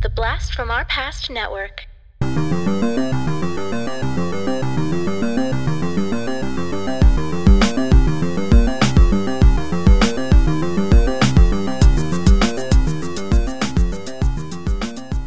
The Blast from Our Past Network.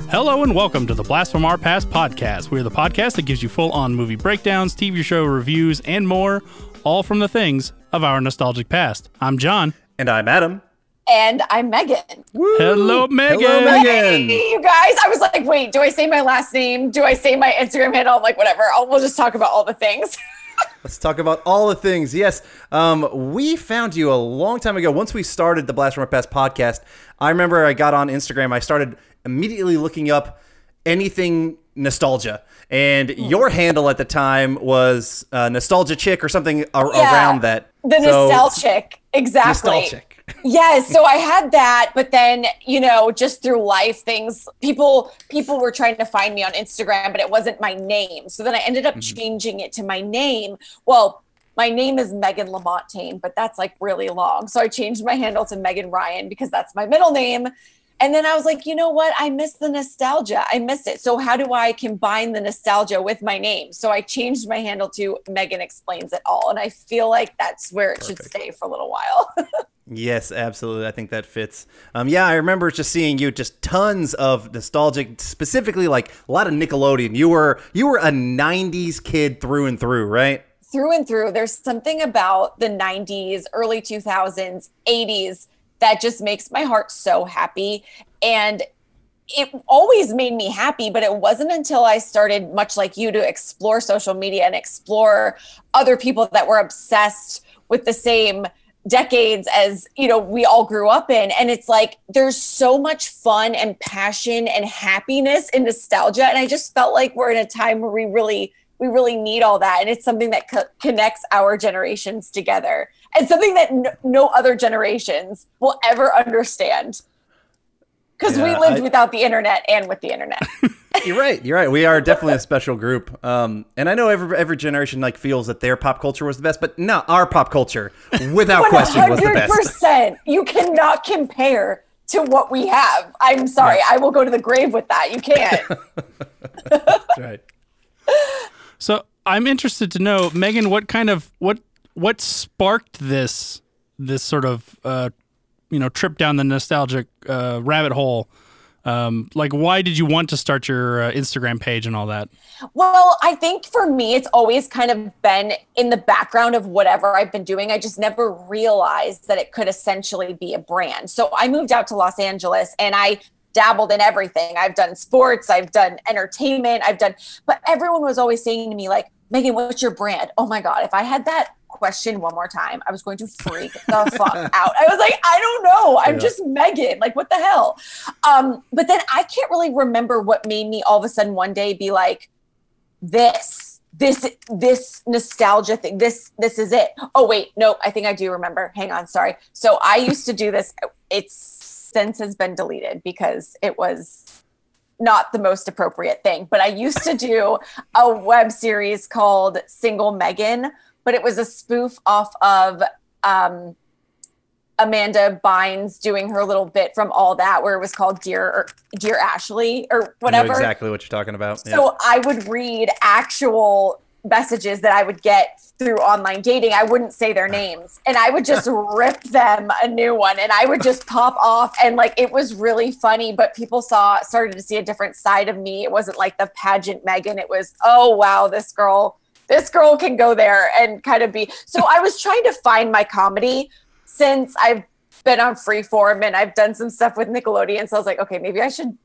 Hello and welcome to the Blast from Our Past podcast. We're the podcast that gives you full on movie breakdowns, TV show reviews, and more, all from the things of our nostalgic past. I'm John. And I'm Adam. And I'm Meghan. Hello, Meghan. Hello, Meghan. Hey, you guys. I was like, wait, do I say my last name? Do I say my Instagram handle? I'm like, whatever. I'll, we'll just talk about all the things. Let's talk about all the things. Yes, um, we found you a long time ago. Once we started the Blast from Our Past podcast, I remember I got on Instagram. I started immediately looking up anything nostalgia, and your handle at the time was uh, nostalgia chick or something ar- Yeah. around that. The So- nostalgic. Exactly. Nostalgic. Yes so i had that but then you know just through life things people people were trying to find me on instagram but it wasn't my name. So then i ended up mm-hmm. changing it to my name. Well my name is meghan lamontagne but that's like really long. So i changed my handle to meghan ryan because that's my middle name. And then i was like you know what? I miss the nostalgia. I miss it. So how do i combine the nostalgia with my name? So i changed my handle to meghan explains it all and i feel like that's where it should stay for a little while Yes, absolutely. I think that fits. Um, yeah, I remember just seeing you just tons of nostalgic, specifically like a lot of Nickelodeon. You were you were a '90s kid through and through, right? through and through there's something about the 90s early 2000s 80s that just makes my heart so happy and it always made me happy but it wasn't until i started much like you to explore social media and explore other people that were obsessed with the same decades as you know we all grew up in. And it's like there's so much fun and passion and happiness and nostalgia. And i just felt like we're in a time where we really we really need all that. And it's something that co- connects our generations together and something that no, no other generations will ever understand because we lived I- without the internet and with the internet You're right. You're right. We are definitely a special group. Um, and I know every every generation like feels that their pop culture was the best, but no, our pop culture, without question, was the best. percent You cannot compare to what we have. I'm sorry. I will go to the grave with that. You can't. That's right. So I'm interested to know, Meghan, what kind of what what sparked this this sort of uh, you know trip down the nostalgic uh, rabbit hole? Um, like, why did you want to start your uh, Instagram page and all that? Well, I think for me, it's always kind of been in the background of whatever I've been doing. I just never realized that it could essentially be a brand. So I moved out to Los Angeles and I dabbled in everything. I've done sports, I've done entertainment, I've done, but everyone was always saying to me, like, Meghan, what's your brand? Oh my God, if I had that question one more time, I was going to freak the fuck out. I was like, I don't know. I'm Yeah. just Meghan. Like, what the hell? Um, but then I can't really remember what made me all of a sudden one day be like, this this this nostalgia thing this this is it oh wait no i think i do remember hang on sorry so i used to do this it's since has been deleted because it was not the most appropriate thing but i used to do a web series called single meghan but it was a spoof off of um Amanda Bynes doing her little bit from all that where it was called Dear or Dear Ashley or I know whatever. exactly what you're talking about. Yeah. So I would read actual messages that I would get through online dating. I wouldn't say their names and I would just rip them a new one and I would just pop off and like it was really funny, but people saw started to see a different side of me. It wasn't like the pageant Meghan. It was, oh wow, this girl, this girl can go there and kind of be. So I was trying to find my comedy since I've been on freeform and I've done some stuff with Nickelodeon. So I was like, okay, maybe I should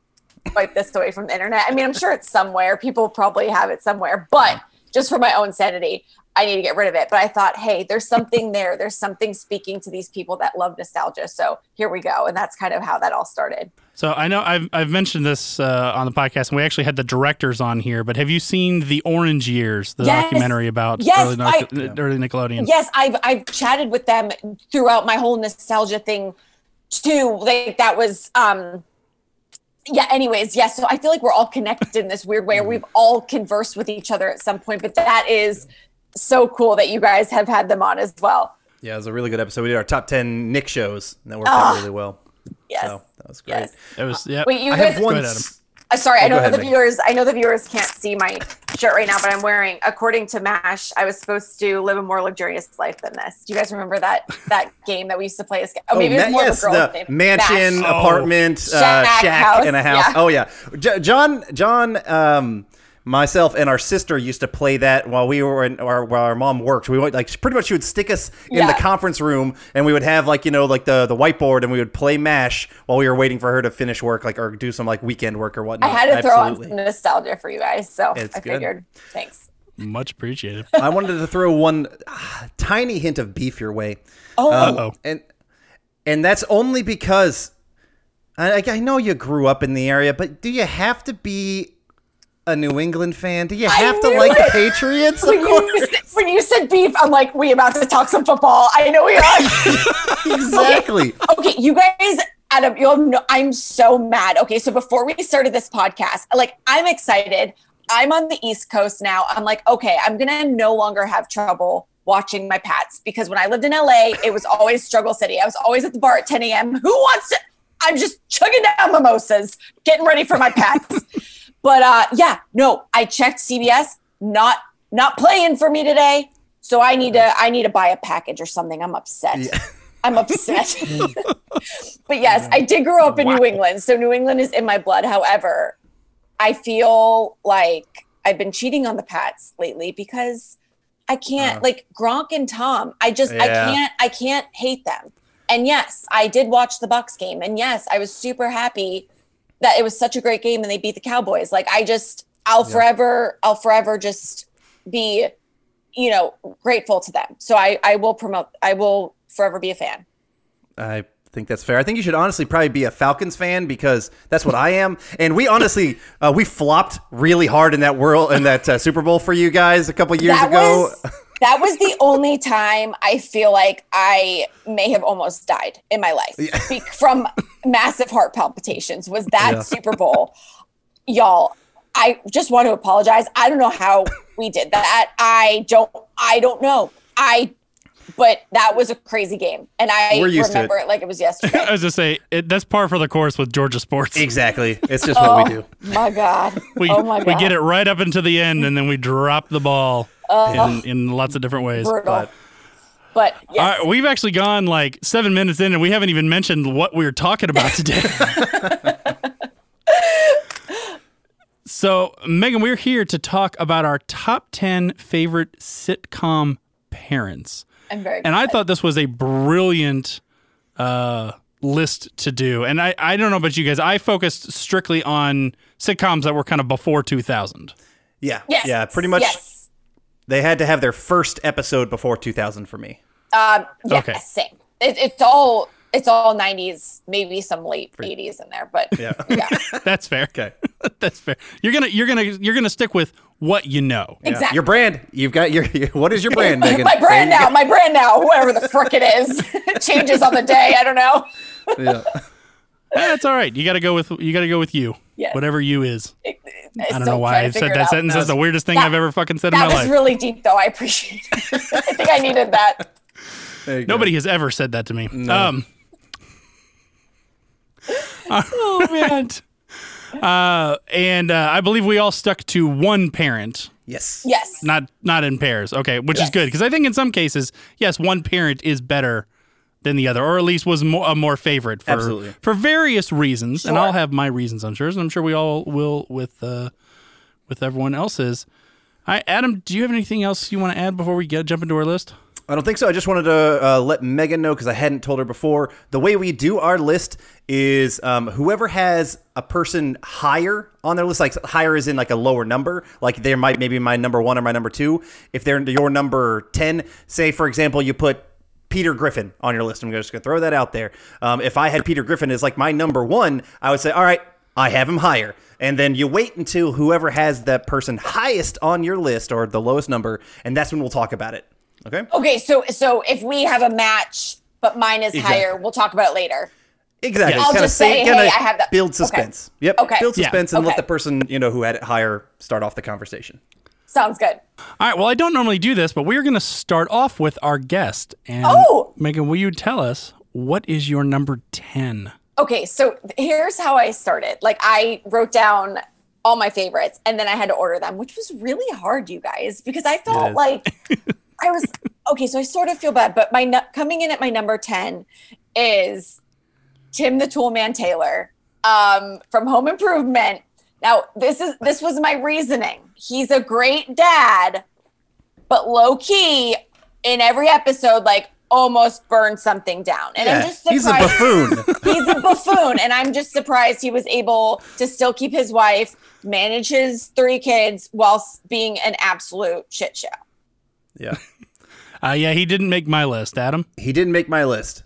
wipe this away from the internet. I mean, I'm sure it's somewhere. People probably have it somewhere, but just for my own sanity, I need to get rid of it. But I thought, hey, there's something there. There's something speaking to these people that love nostalgia. So here we go. And that's kind of how that all started. So I know I've I've mentioned this uh, on the podcast, and we actually had the directors on here. But have you seen the Orange Years, the Yes. documentary about Yes, early, I- early Nickelodeon? Yes, I've I've chatted with them throughout my whole nostalgia thing too. Like that was um yeah, anyways, yes. So I feel like we're all connected in this weird way. We've all conversed with each other at some point, but that is so cool that you guys have had them on as well. yeah, it was a really good episode. We did our top ten Nick shows, and that worked Ah. out really well. Yes. So that was great. Yes. It was yeah. Wait, you I guys. have one. Go ahead, Adam. s- Uh, sorry, I Oh, go know ahead, the Meghan. viewers. I know the viewers can't see my shirt right now, but I'm wearing. According to Mash, I was supposed to live a more luxurious life than this. Do you guys remember that that game that we used to play as? Oh, maybe it was more yes, of a girl the game. mansion, Mash. Oh. apartment, uh, Shack shack, house, and a house. yeah. Oh yeah, J- John, John, um, myself and our sister used to play that while we were in, or while our mom worked. We went like pretty much she would stick us in the conference room, and we would have like you know like the the whiteboard, and we would play Mash while we were waiting for her to finish work, like or do some like weekend work or whatnot. I had to throw on some nostalgia for you guys, so It's I good. figured. Thanks. Much appreciated. I wanted to throw one ah, tiny hint of beef your way. Oh, Um, and and that's only because I, I know you grew up in the area, but do you have to be a New England fan? Do you have to knew like the. Patriots? Of when you, course, when you said beef, I'm like, we about to talk some football. I know we are. exactly. okay, you guys, Adam, you'll know I'm so mad. Okay, so before we started this podcast, like I'm excited. I'm on the East Coast now. I'm like, okay, I'm gonna no longer have trouble watching my Pats because when I lived in LA, it was always struggle city. I was always at the bar at 10 a.m. Who wants to? I'm just chugging down mimosas, getting ready for my Pats. but uh, yeah, no, I checked CBS, not not playing for me today. So I need to I need to buy a package or something. I'm upset. Yeah. I'm upset. but yes, I did grow up in New England, so New England is in my blood. However, I feel like I've been cheating on the Pats lately because I can't Uh. like Gronk and Tom. I just I can't I can't hate them. And yes, I did watch the Bucs game, and yes, I was super happy that it was such a great game and they beat the Cowboys. Like I just I'll forever I'll forever just be you know grateful to them. So I I will promote I will forever be a fan. I think that's fair. I think you should honestly probably be a Falcons fan because that's what I am. And we honestly uh, we flopped really hard in that world in that uh, Super Bowl for you guys a couple years that ago. was that was the only time I feel like I may have almost died in my life Be- from massive heart palpitations. Was that Yeah. Super Bowl, y'all? I just want to apologize. I don't know how we did that. I don't. I don't know. I. But that was a crazy game, and I We're used to remember it. it. like it was yesterday. I was just say it, that's par for the course with Georgia sports. exactly. It's just what we oh do. my God. We oh my God. we get it right up into the end, and then we drop the ball in, in lots of different ways. brutal. But But yes. All right, we've actually gone like seven minutes in, and we haven't even mentioned what we are talking about today. so, Meghan, we're here to talk about our top 10 favorite sitcom parents. I'm very. And I thought this was a brilliant uh, list to do. And I, I don't know about you guys, I focused strictly on sitcoms that were kind of before 2000. Yeah. yes. Yeah. Pretty much. Yes. They had to have their first episode before 2000 for me. Um, yeah, Okay. same. It, it's all it's all '90s, maybe some late '80s in there, but Yeah. yeah, That's fair. Okay. That's fair. You're gonna you're gonna you're gonna stick with what you know. Yeah. Exactly. Your brand. You've got your. what is your brand, Meghan? my brand There you now, my brand now, whoever the frick it is, it changes on the day. I don't know. Yeah. That's all right. You got to go with you got to go with you. Yes. Whatever you is. I, I don't know why I said that sentence. That's the weirdest thing That- I've ever fucking said in my life. That was really deep, though. I appreciate it. I think I needed that. There you go. Nobody has ever said that to me. Um. oh man. Uh, and uh, I believe we all stuck to one parent, Yes. Yes. not not in pairs. Okay, which is good because I think in some cases, yes, one parent is better than the other, or at least was more, a more favorite for Absolutely. for various reasons. And I'll have my reasons, I'm sure, and I'm sure we all will with uh, with everyone else's. Right, Adam, do you have anything else you want to add before we get jump into our list? I don't think so. I just wanted to uh, let Megan know because I hadn't told her before. The way we do our list is um, whoever has a person higher on their list, like higher is in like a lower number, like they might maybe my number one or my number two. If they're your number ten, say for example, you put Peter Griffin on your list. I'm just gonna throw that out there. Um, if I had Peter Griffin as like my number one, I would say, all right, I have him higher. And then you wait until whoever has that person highest on your list or the lowest number, and that's when we'll talk about it. Okay. Okay, so so if we have a match, but mine is Exactly. higher, we'll talk about it later. Exactly. I'll Kinda just say, kinda hey, I have that- Build okay. suspense. Yep. Okay. Build Yeah. suspense and let the person you know who had it higher start off the conversation. Sounds good. All right. Well, I don't normally do this, but we're going to start off with our guest. And Oh! Meghan, will you tell us what is your number ten? okay, so here's how I started. Like I wrote down all my favorites and then I had to order them, which was really hard, you guys, because I felt is. like I was okay. So I sort of feel bad, but my nu- coming in at my number ten is Tim the Toolman Taylor um, from Home Improvement. Now this is this was my reasoning. He's a great dad, but low key in every episode, like almost burned something down. And I'm Yeah, just he's a surprised buffoon. he's a buffoon and i'm just surprised he was able to still keep his wife manage his three kids whilst being an absolute shit show yeah. Uh, yeah, he didn't make my list, Adam. He didn't make my list.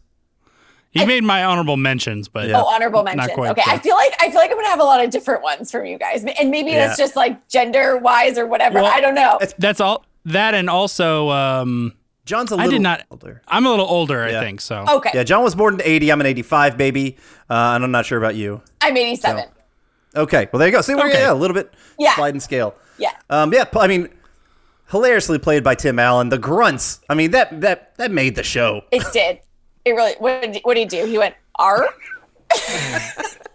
He made my honorable mentions, but Yeah. oh honorable Not mentions quite okay i feel like i feel like i'm gonna have a lot of different ones from you guys and maybe Yeah. that's just like gender wise or whatever Well, i don't know that's all. That and also, um, John's a I little I did not. older. I'm a little older, I think. So okay Yeah, John was born in 80. I'm an 85 baby. Uh, and I'm not sure about you. i'm 87 Okay. Well, there you go. See, we're Okay. yeah, a little bit Yeah. sliding scale. yeah Um, yeah, I mean, hilariously played by Tim Allen. The grunts. I mean, that that that made the show. it did it really what did, what did he do he went r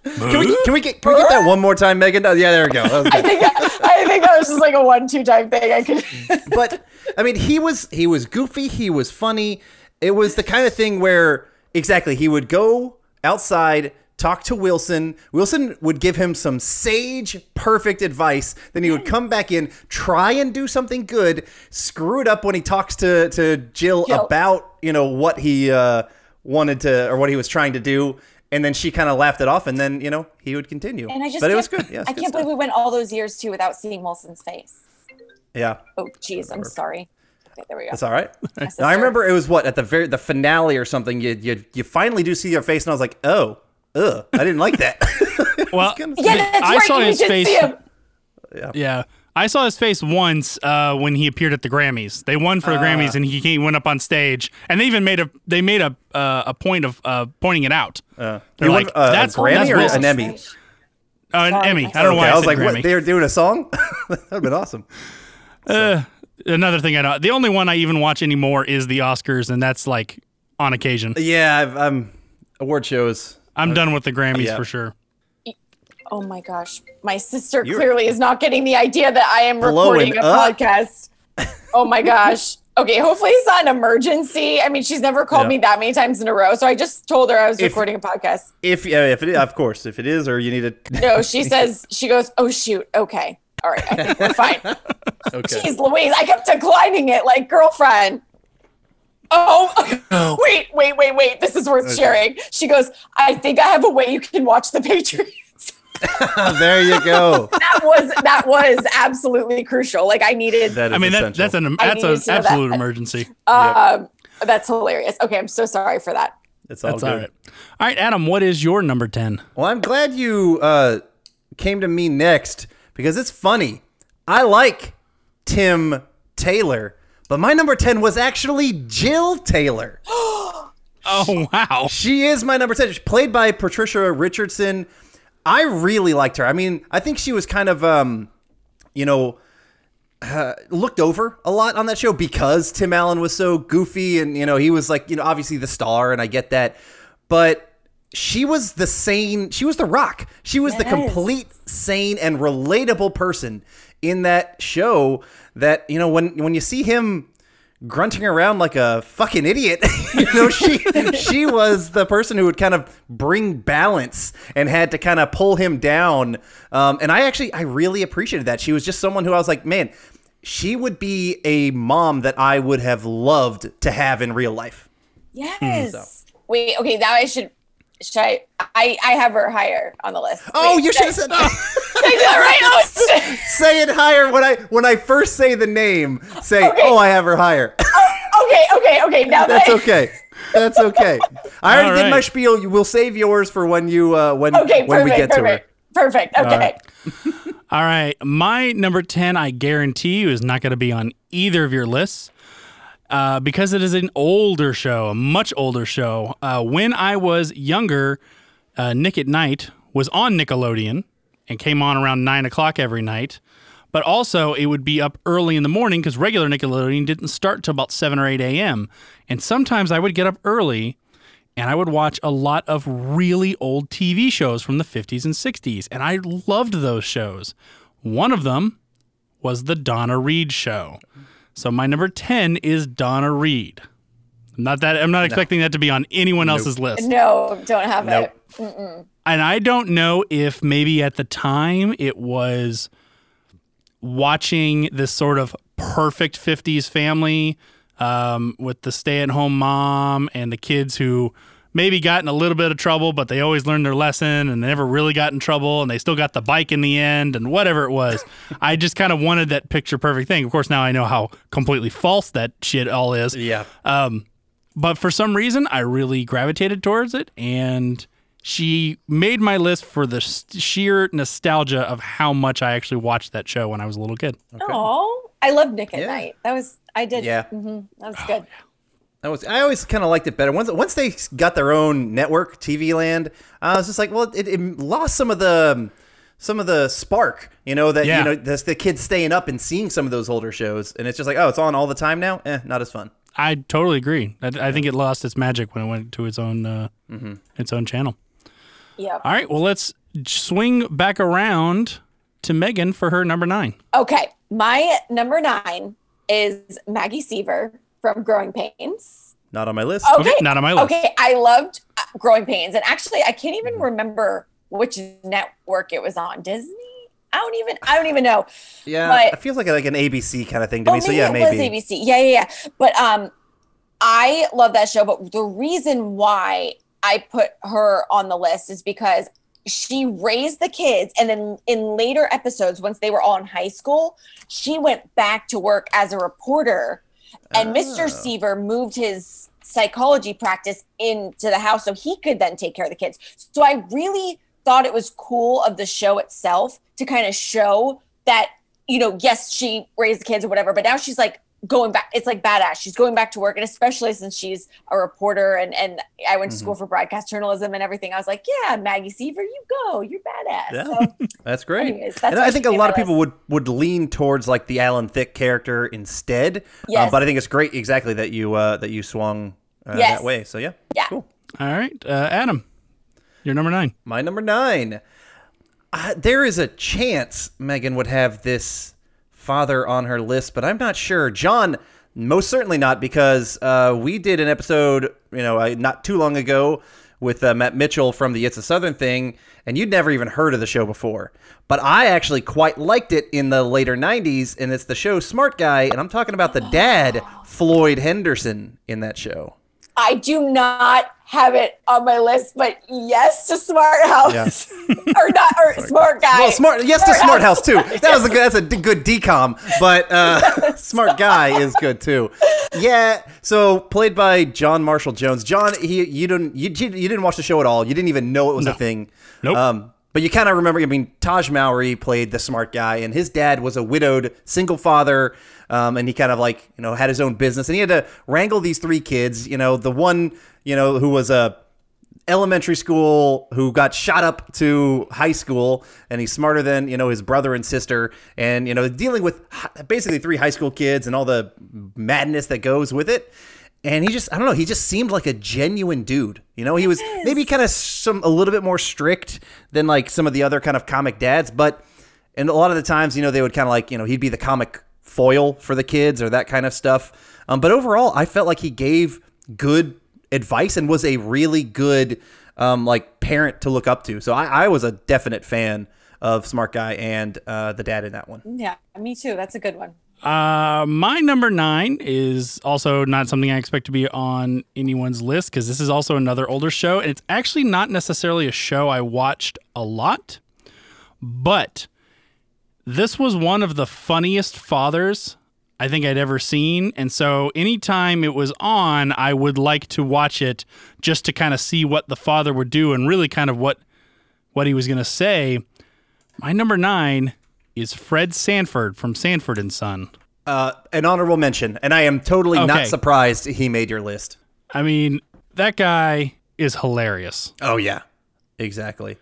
Can we can we get can we get that one more time, Meghan? Oh, yeah, there we go. I think I think that was just like a one two time thing. I could. but I mean, he was he was goofy. He was funny. It was the kind of thing where exactly he would go outside. Talk to Wilson. Wilson would give him some sage, perfect advice. Then he would come back in, try and do something good, screw it up when he talks to, to Jill Jill. about you know what he uh, wanted to or what he was trying to do, and then she kind of laughed it off, and then you know he would continue. And I just but it was good. Yeah, it's I good can't believe we went all those years too without seeing Wilson's face. Yeah. Oh, geez, I'm sorry. Okay, there we go. That's all right. I remember it was what at the very the finale or something. You you you finally do see your face, and I was like, oh, ugh, I didn't like that. well, kinda- Yeah, that's I right. saw you his face. see him. Yeah. I saw his face once uh, when he appeared at the Grammys. They won for the Grammys, and he came, went up on stage, and they even made a they made a uh, a point of uh, pointing it out. Uh, They're you won, like, uh, that's a Grammy that's or Wilson. an Emmy? Uh, an Emmy. I don't know why I, I was said like, Grammy. what? They were doing a song. That'd been awesome. Uh, another thing I know. The only one I even watch anymore is the Oscars, and that's like on occasion. Yeah, I've, I'm award shows. I'm done with the Grammys yeah. for sure. Oh my gosh, my sister You're- clearly is not getting the idea that I am Blowing recording a up. podcast. Oh my gosh. Okay, hopefully it's not an emergency. I mean, she's never called Yeah. me that many times in a row, so I just told her I was If- recording a podcast. If yeah, if it is, of course, if it is, or you need it. No, she says she goes, "Oh shoot, okay, all right, I think we're fine." okay. Jeez, Louise, I kept declining it like girlfriend. Oh, wait, wait, wait, wait. This is worth sharing. She goes, I think I have a way you can watch the Patriots. there you go. that was that was absolutely crucial. Like I needed That is I mean, that, that's an that's an to know that. absolute emergency. um that's hilarious. Okay, I'm so sorry for that. It's all That's good. all right. All right, Adam, what is your number ten? Well, I'm glad you uh, came to me next because it's funny. I like Tim Taylor, but my number 10 was actually Jill Taylor. Oh wow. She is my number 10. She's played by Patricia Richardson. I really liked her. I mean, I think she was kind of, um, you know, uh, looked over a lot on that show because Tim Allen was so goofy and, you know, he was like, you know, obviously the star, and I get that. But she was the sane, she was the rock. She was the complete sane and relatable person in that show that, you know, when when you see him grunting around like a fucking idiot. you know, she she was the person who would kind of bring balance and had to kind of pull him down. Um, and I actually I really appreciated that. She was just someone who I was like, man, she would be a mom that I would have loved to have in real life. Yes. Wait, okay, now I should should I I, I have her higher on the list. Oh, Wait, you should have did said I- did that right? Oh, say it higher when I when I first say the name. Say, Okay. oh, I have her higher. okay, okay, okay. Now that That's I- okay. That's okay. I already All did my spiel. We'll save yours for when you uh, when Okay, when we perfect, get to her. perfect. Perfect. Okay. right. All right. My number 10, I guarantee you, is not going to be on either of your lists uh, because it is an older show, a much older show. Uh, when I was younger, uh, Nick at Nite was on Nickelodeon and came on around 9 o'clock every night. But also, it would be up early in the morning because regular Nickelodeon didn't start till about 7 or 8 a.m. And sometimes I would get up early and I would watch a lot of really old TV shows from the 50s and 60s, and I loved those shows. One of them was the Donna Reed show. So my number 10 is Donna Reed. Not that I'm not expecting that to be on anyone else's list. No, don't have Nope. it. And I don't know if maybe at the time it was watching this sort of perfect 50s family um, with the stay at home mom and the kids who maybe got in a little bit of trouble, but they always learned their lesson and they never really got in trouble and they still got the bike in the end and whatever it was. I just kind of wanted that picture perfect thing. Of course, now I know how completely false that shit all is. Yeah. Um, but for some reason, I really gravitated towards it, and she made my list for the s- sheer nostalgia of how much I actually watched that show when I was a little kid. Oh, I loved Nick at Yeah. Night. That was I did. Yeah. hmm that was good. That was I always kind of liked it better. Once once they got their own network, TV Land, I was just like, well, it, it lost some of the some of the spark, you know, that Yeah. you know, that's the kids staying up and seeing some of those older shows, and it's just like, oh, it's on all the time now. Eh, not as fun. I totally agree. I, I think it lost its magic when it went to its own uh, its own channel. Yep. All right, well, let's swing back around to Meghan for her number nine. Okay, my number nine is Maggie Seaver from Growing Pains. Not on my list. Okay, Okay, not on my list. Okay, I loved uh, Growing Pains, and actually, I can't even remember which network it was on. Disney. I don't even. I don't even know. Yeah, but- it feels like like an ABC kind of thing to Oh, me. So maybe yeah, it maybe. was ABC. Yeah, yeah, yeah. But um, I love that show. But the reason why I put her on the list is because she raised the kids, and then in later episodes, once they were all in high school, she went back to work as a reporter, and. Mr. Ah. Seaver moved his psychology practice into the house so he could then take care of the kids. So I really thought it was cool of the show itself to kind of show that you know, yes, she raised the kids or whatever, but now she's like going back. It's like badass. She's going back to work, and especially since she's a reporter and and I went to school for broadcast journalism and everything. I was like, yeah, Maggie Seaver, you go, you're badass. Yeah. So, That's great. Anyways, that's and I think a lot of people list. would would lean towards like the Alan Thicke character instead. Uh, Yes. but I think it's great exactly that you uh, that you swung uh, Yes. that way. So yeah. Yeah. Cool. All right, uh, Adam, you're number nine. My number nine. Uh, there is a chance Meghan would have this father on her list, but I'm not sure. John, most certainly not, because uh, we did an episode, you know, not too long ago with uh, Matt Mitchell from the It's a Southern Thing, and you'd never even heard of the show before. But I actually quite liked it in the later 90s, and it's the show Smart Guy, and I'm talking about the dad, Floyd Henderson, in that show. I do not have it on my list, but yes to Smart House or not or Smart Guy. Well, smart. Yes, to Smart House too. That was a good. That's a d- good DCOM. But uh, Smart Guy is good too. Yeah. So played by John Marshall Jones. John, he you didn't you, you didn't watch the show at all. You didn't even know it was a thing. Nope. Um, but you kind of remember. I mean, Tahj Mowry played the smart guy, and his dad was a widowed single father. Um, and he kind of like you know had his own business, and he had to wrangle these three kids. You know, the one you know who was a elementary school who got shot up to high school and he's smarter than you know his brother and sister. And you know dealing with basically three high school kids and all the madness that goes with it. And he just i don't know he just seemed like a genuine dude. You know he was maybe kind of some a little bit more strict than like some of the other kind of comic dads but and a lot of the times you know they would kind of like you know he'd be the comic foil for the kids or that kind of stuff um, but overall i felt like he gave good advice and was a really good um, like parent to look up to. So I, I was a definite fan of Smart Guy and uh, the dad in that one. yeah, me too. That's a good one. Uh, my number nine is also not something I expect to be on anyone's list because this is also another older show, and it's actually not necessarily a show I watched a lot, but this was one of the funniest fathers I think I'd ever seen, and so anytime it was on, I would like to watch it just to kind of see what the father would do and really kind of what what he was going to say. My number nine is Fred Sanford from Sanford and Son. Uh, an honorable mention, and I am totally Okay. not surprised he made your list. I mean, that guy is hilarious. Oh yeah, exactly.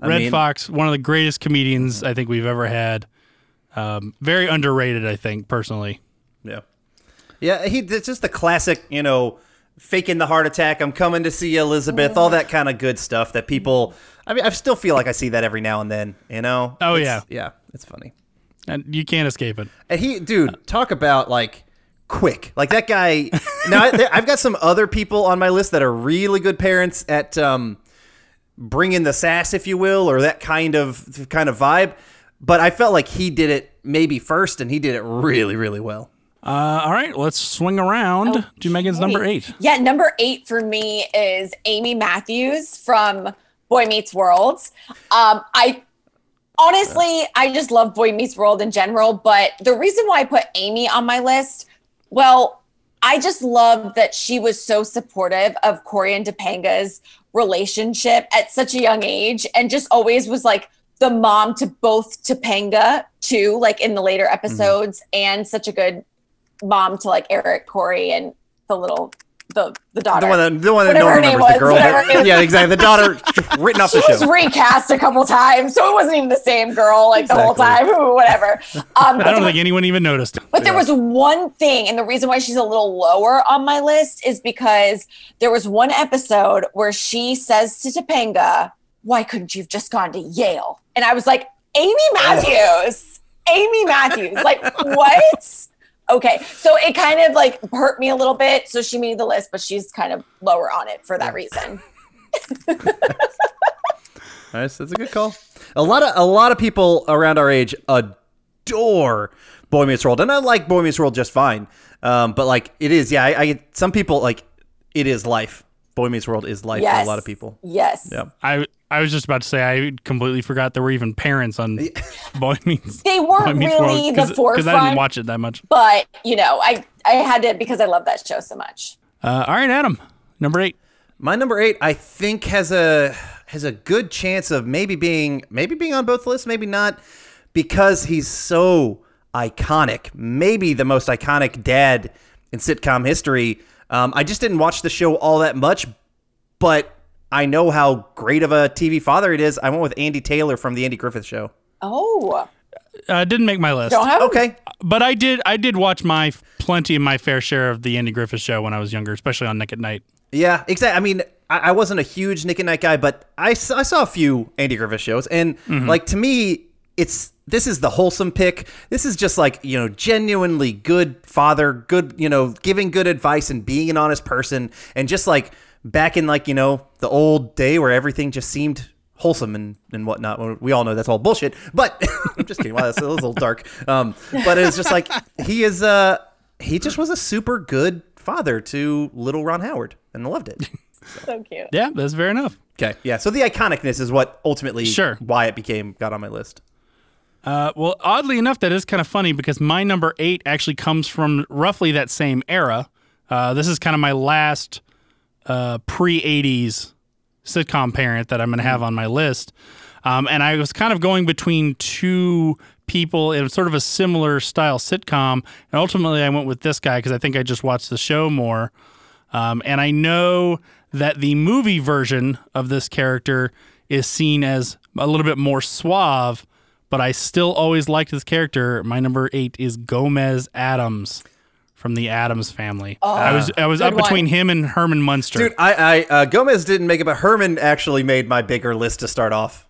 I Redd mean, Foxx, one of the greatest comedians I think we've ever had. Um, very underrated, I think, personally. Yeah, yeah. He it's just the classic, you know, faking the heart attack. I'm coming to see Elizabeth. All that kind of good stuff that people. I mean, I still feel like I see that every now and then. You know? Oh, It's- yeah. yeah. It's funny. And you can't escape it. And he, dude, talk about like quick. Like that guy. now I, I've got some other people on my list that are really good parents at um, bringing in the sass, if you will, or that kind of kind of vibe. But I felt like he did it maybe first, and he did it really, really well. Uh, all right, let's swing around to Meghan's number eight. Yeah, number eight for me is Amy Matthews from Boy Meets World. Um, I honestly, I just love Boy Meets World in general, but the reason why I put Amy on my list, well, I just love that she was so supportive of Cory and Topanga's relationship at such a young age and just always was like the mom to both Topanga too, like in the later mm-hmm. episodes, and such a good mom to like Eric, Cory, and the little the the daughter. The one that, the one that no one her name remembers, the was, girl. whatever her name was. yeah, exactly. The daughter written off she the show. was recast a couple times, so it wasn't even the same girl like the whole Exactly. time. Whatever. Um, I don't there think anyone even noticed. but there was one thing, and the reason why she's a little lower on my list is because there was one episode where she says to Topanga, Why couldn't you have just gone to Yale? And I was like, Amy Matthews, Amy Matthews, like, what? Okay, so it kind of like hurt me a little bit. So she made the list, but she's kind of lower on it for that reason. Nice. That's a good call. A lot of a lot of people around our age adore Boy Meets World, and I like Boy Meets World just fine. Um, but like it is, yeah. I, I some people like it is life. Boy Meets World is life for a lot of people. Yes. Yeah. I I was just about to say I completely forgot there were even parents on Boy Meets. They weren't Meets really the forefront because I didn't watch it that much. but you know, I I had to because I love that show so much. Uh, all right, Adam, number eight. My number eight, I think, has a has a good chance of maybe being maybe being on both lists, maybe not, because he's so iconic. Maybe the most iconic dad in sitcom history. Um, I just didn't watch the show all that much, but I know how great of a TV father it is. I went with Andy Taylor from the Andy Griffith Show. Oh, Uh, didn't make my list, don't have Okay, but I did. I did watch my plenty of my fair share of the Andy Griffith Show when I was younger, especially on Nick at Nite. Yeah, exactly. I mean, I, I wasn't a huge Nick at Nite guy, but I saw a few Andy Griffith shows, and like to me, it's this is the wholesome pick. This is just like you know, genuinely good father, good you know, giving good advice and being an honest person, and just like back in like you know the old day where everything just seemed wholesome and, and whatnot. We all know that's all bullshit, but I'm just kidding. Wow, that's a little dark. Um, but it's just like he is. Uh, he just was a super good father to little Ron Howard, and I loved it. so cute. Yeah, that's fair enough. Okay, yeah. So the iconicness is what ultimately Sure. why it became got on my list. Uh, well, oddly enough, that is kind of funny because my number eight actually comes from roughly that same era. Uh, this is kind of my last uh, pre 80s sitcom parent that I'm going to have on my list. Um, and I was kind of going between two people in sort of a similar style sitcom. And ultimately, I went with this guy because I think I just watched the show more. Um, and I know that the movie version of this character is seen as a little bit more suave, but I still always liked this character. My number eight is Gomez Addams from the Addams family. I was I was good up between him and Herman Munster. Dude, I, I uh, Gomez didn't make it, but Herman actually made my bigger list to start off.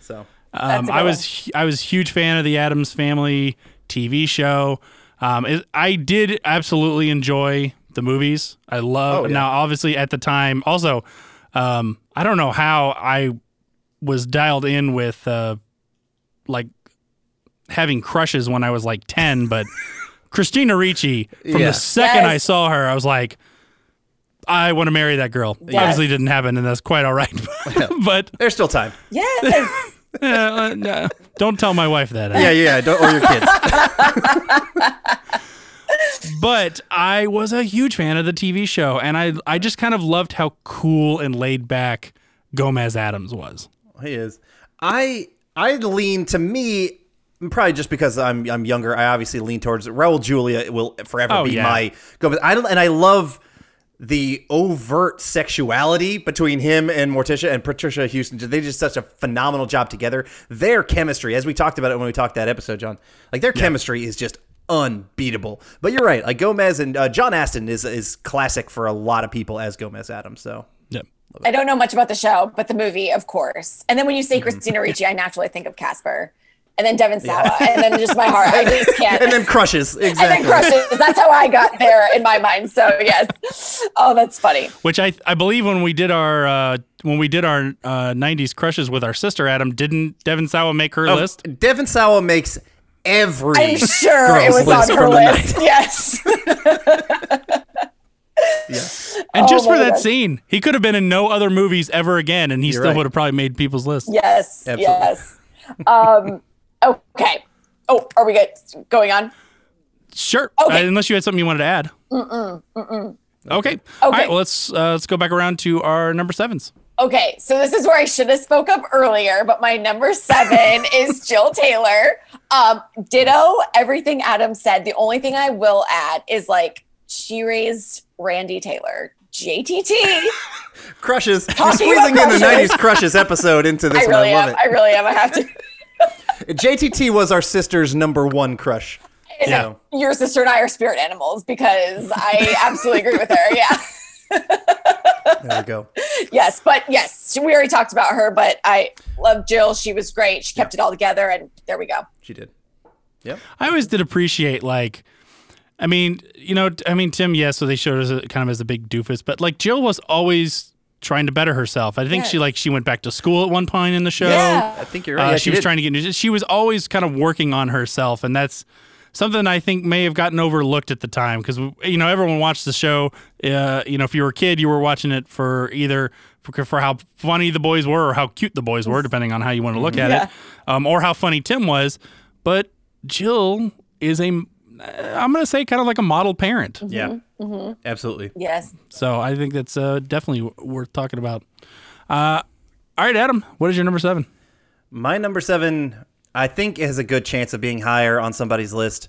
So Um, That's a I good was hu- I was huge fan of the Addams Family TV show. Um, it, I did absolutely enjoy the movies. I love Oh, yeah. now. Obviously, at the time, also, um, I don't know how I was dialed in with uh, like having crushes when I was like ten, but Christina Ricci from the Yes. second I Yes. saw her, I was like. I want to marry that girl. Yes. Obviously, didn't happen, and that's quite all right. but there's still time. Yes. uh, uh, no, don't tell my wife that. Yeah, yeah. Don't, or your kids. but I was a huge fan of the TV show, and I I just kind of loved how cool and laid back Gomez Addams was. he is. I I lean to me probably just because I'm I'm younger. I obviously lean towards Raul Julia will forever Oh, be yeah. my Gomez. I don't, and I love the overt sexuality between him and Morticia and Patricia Houston. They did such a phenomenal job together. Their chemistry, as we talked about it when we talked that episode, John, like their chemistry is just unbeatable. But you're right. Like Gomez and uh, John Astin is is classic for a lot of people as Gomez Addams. So. I don't know much about the show, but the movie, of course. And then when you Mm-hmm. say Christina Ricci, I naturally think of Casper, and then Devon Sawa, and then just my heart. I just can't. and then crushes and exactly. then crushes. That's how I got there in my mind. So yes. Oh, that's funny. Which I I believe when we did our uh, when we did our uh, '90s crushes with our sister Adam, didn't Devon Sawa make her Oh, list? Devon Sawa makes every. I'm sure it was on her from list. Yes. And Oh just for that God. scene, he could have been in no other movies ever again, and he You're still right. would have probably made people's list. yes. Absolutely. Yes. Um, okay. Oh, are we good? Going on? Sure. Okay. Uh, unless you had something you wanted to add. Mm-mm. Mm-mm. Okay. All right. Well, let's uh, let's go back around to our number sevens. Okay, so this is where I should have spoke up earlier, but my number seven is Jill Taylor. Um, ditto everything Adam said. The only thing I will add is like she raised Randy Taylor. JTT. crushes. You're Talking squeezing about in the crushes. '90s crushes episode into this I one. I love am. I really am. I have to. JTT was our sister's number one crush. And Yeah. Your sister and I are spirit animals because I absolutely agree with her. Yeah. There we go. Yes, but yes, we already talked about her, but I love Jill. She was great. She kept it all together, and there we go. She did. Yep. I always did appreciate like, I mean, you know, I mean Tim, yes, so they showed us a, kind of as a big doofus, but like Jill was always trying to better herself. I think she like she went back to school at one point in the show. Yeah. I think you're right. Uh, Yeah, she was did. trying to get into. She was always kind of working on herself, and that's something I think may have gotten overlooked at the time because you know everyone watched the show. Uh, you know, if you were a kid, you were watching it for either for, for how funny the boys were or how cute the boys were, depending on how you want to look at Yeah. it, um, or how funny Tim was. But Jill is a, I'm going to say, kind of like a model parent. Yeah. Mm-hmm. Absolutely. Yes. So I think that's uh, definitely w- worth talking about. Uh, all right, Adam, what is your number seven? My number seven, I think, has a good chance of being higher on somebody's list.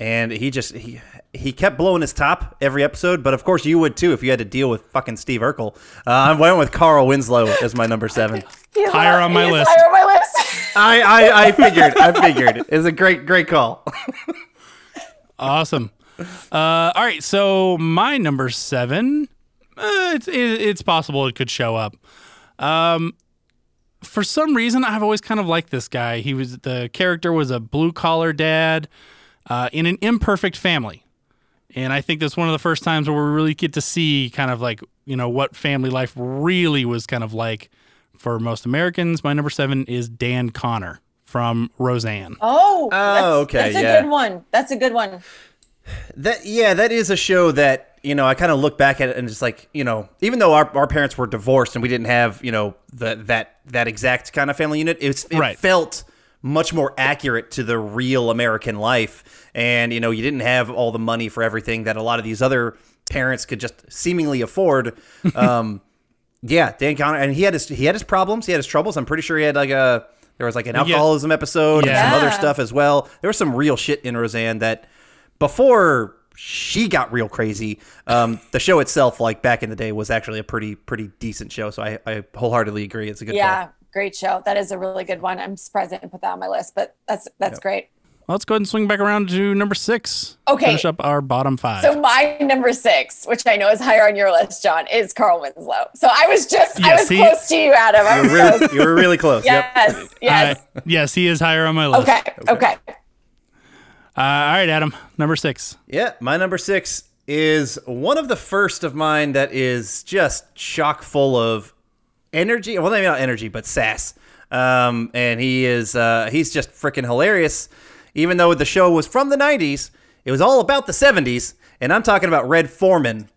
And he just he he kept blowing his top every episode, but of course you would too if you had to deal with fucking Steve Urkel. Uh, I went with Carl Winslow as my number seven. He's Higher on my he's list. Higher on my list. I, I I figured I figured it's a great great call. Awesome. Uh, all right, so my number seven, uh, it's it, it's possible it could show up. Um, for some reason, I've always kind of liked this guy. He was the character was a blue collar dad uh, in an imperfect family, and I think that's one of the first times where we really get to see kind of like you know what family life really was kind of like for most Americans. My number seven is Dan Conner from Roseanne. Oh, that's, okay, That's a yeah. good one. That's a good one. That yeah, that is a show that you know I kind of look back at it and just like you know even though our, our parents were divorced and we didn't have you know the that that exact kind of family unit, it, it Right. felt much more accurate to the real American life. And you know you didn't have all the money for everything that a lot of these other parents could just seemingly afford. Um, yeah, Dan Conner, and he had his he had his problems, he had his troubles. I'm pretty sure he had like a there was like an alcoholism episode and some other stuff as well. There was some real shit in Roseanne that before she got real crazy, um, the show itself, like back in the day, was actually a pretty pretty decent show. So I, I wholeheartedly agree. It's a good Yeah, call. great show. That is a really good one. I'm surprised I didn't put that on my list, but that's that's great. Well, let's go ahead and swing back around to number six. Okay. Finish up our bottom five. So my number six, which I know is higher on your list, John, is Carl Winslow. So I was just I was he- close to you, Adam. I was You were close. really, you were really close. Yep. Yes, yes. Uh, yes, he is higher on my list. Okay, okay. Uh, all right, Adam, number six. Yeah, my number six is one of the first of mine that is just chock full of energy. Well, maybe not energy, but sass. Um, and he is uh, he's just freaking hilarious. Even though the show was from the '90s, it was all about the '70s, and I'm talking about Red Foreman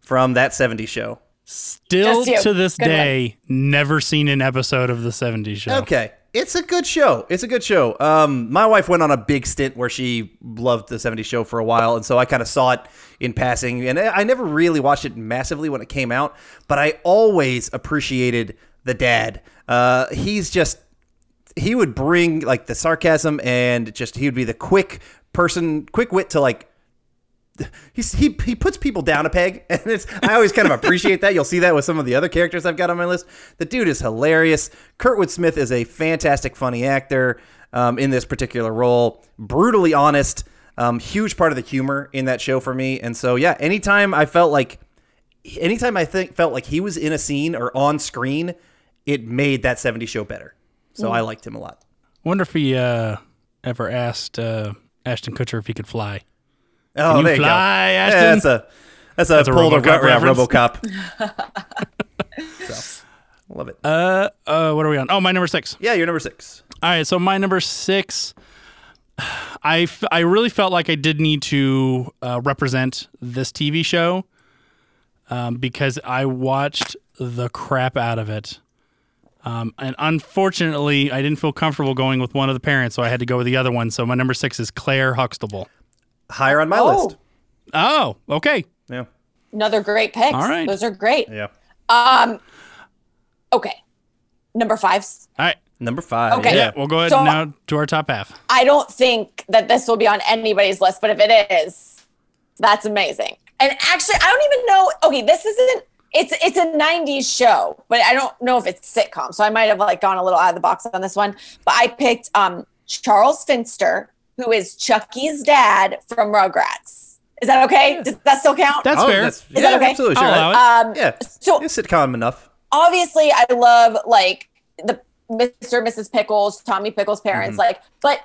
from that '70s show. Still to this Good one. day, never seen an episode of the 70s show. Okay. It's a good show. It's a good show. Um, my wife went on a big stint where she loved the 70s show for a while, and so I kind of saw it in passing. And I I never really watched it massively when it came out, but I always appreciated the dad. Uh, he's just he would bring like the sarcasm and just he would be the quick person, quick wit to like he's, he he puts people down a peg, and it's I always kind of appreciate that. You'll see that with some of the other characters I've got on my list. The dude is hilarious. Kurtwood Smith is a fantastic, funny actor um, in this particular role. Brutally honest. Um, huge part of the humor in that show for me. And so yeah, anytime I felt like, anytime I think felt like he was in a scene or on screen, it made that 70s show better. So I liked him a lot. Wonder if he uh, ever asked uh, Ashton Kutcher if he could fly. Oh, you there you fly, go. Ashton? Yeah, that's a that's a That's a pulled a RoboCop yeah. RoboCop. so, love it. Uh, uh, what are we on? Oh, my number six. yeah, you're number six. All right, so my number six, I, f- I really felt like I did need to uh, represent this TV show um, because I watched the crap out of it. Um, and unfortunately, I didn't feel comfortable going with one of the parents, so I had to go with the other one. So my number six is Claire Huxtable. Higher on my Oh. list. Oh, okay. Yeah, Another great pick. All right. Those are great. yeah. Um, okay. Number five's. All right. Number five. Okay. Yeah, we'll go ahead So- now to our top half. I don't think that this will be on anybody's list, but if it is, that's amazing. And actually, I don't even know. Okay, this isn't. It's it's a '90s show, but I don't know if it's sitcom. So I might have like gone a little out of the box on this one. But I picked um Charles Finster, who is Chucky's dad from Rugrats. Is that okay? Does that still count? That's Oh, fair. that's- that yeah, okay? absolutely. I'll Sure. allow it. Um, yeah. so- it's sitcom enough. obviously I love like the Mr. and Mrs. Pickles, Tommy Pickles' parents, Mm-hmm. like, but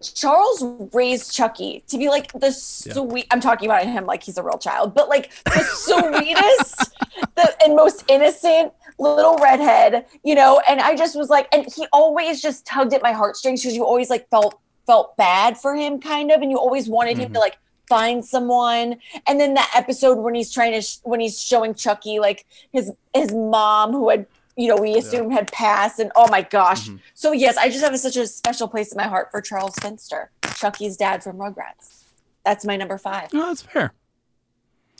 Charles raised Chucky to be like the sweet. I'm talking about him like he's a real child, but like the sweetest the, and most innocent little redhead, you know. And I just was like, and he always just tugged at my heartstrings because you always like felt felt bad for him, kind of, and you always wanted him to mm-hmm. like find someone. And then that episode when he's trying to sh- when he's showing Chucky like his his mom who had you know we assumed had passed, and oh my gosh. So yes, I just have such a special place in my heart for Charles Finster, Chucky's dad from Rugrats. That's my number five. Oh, that's fair.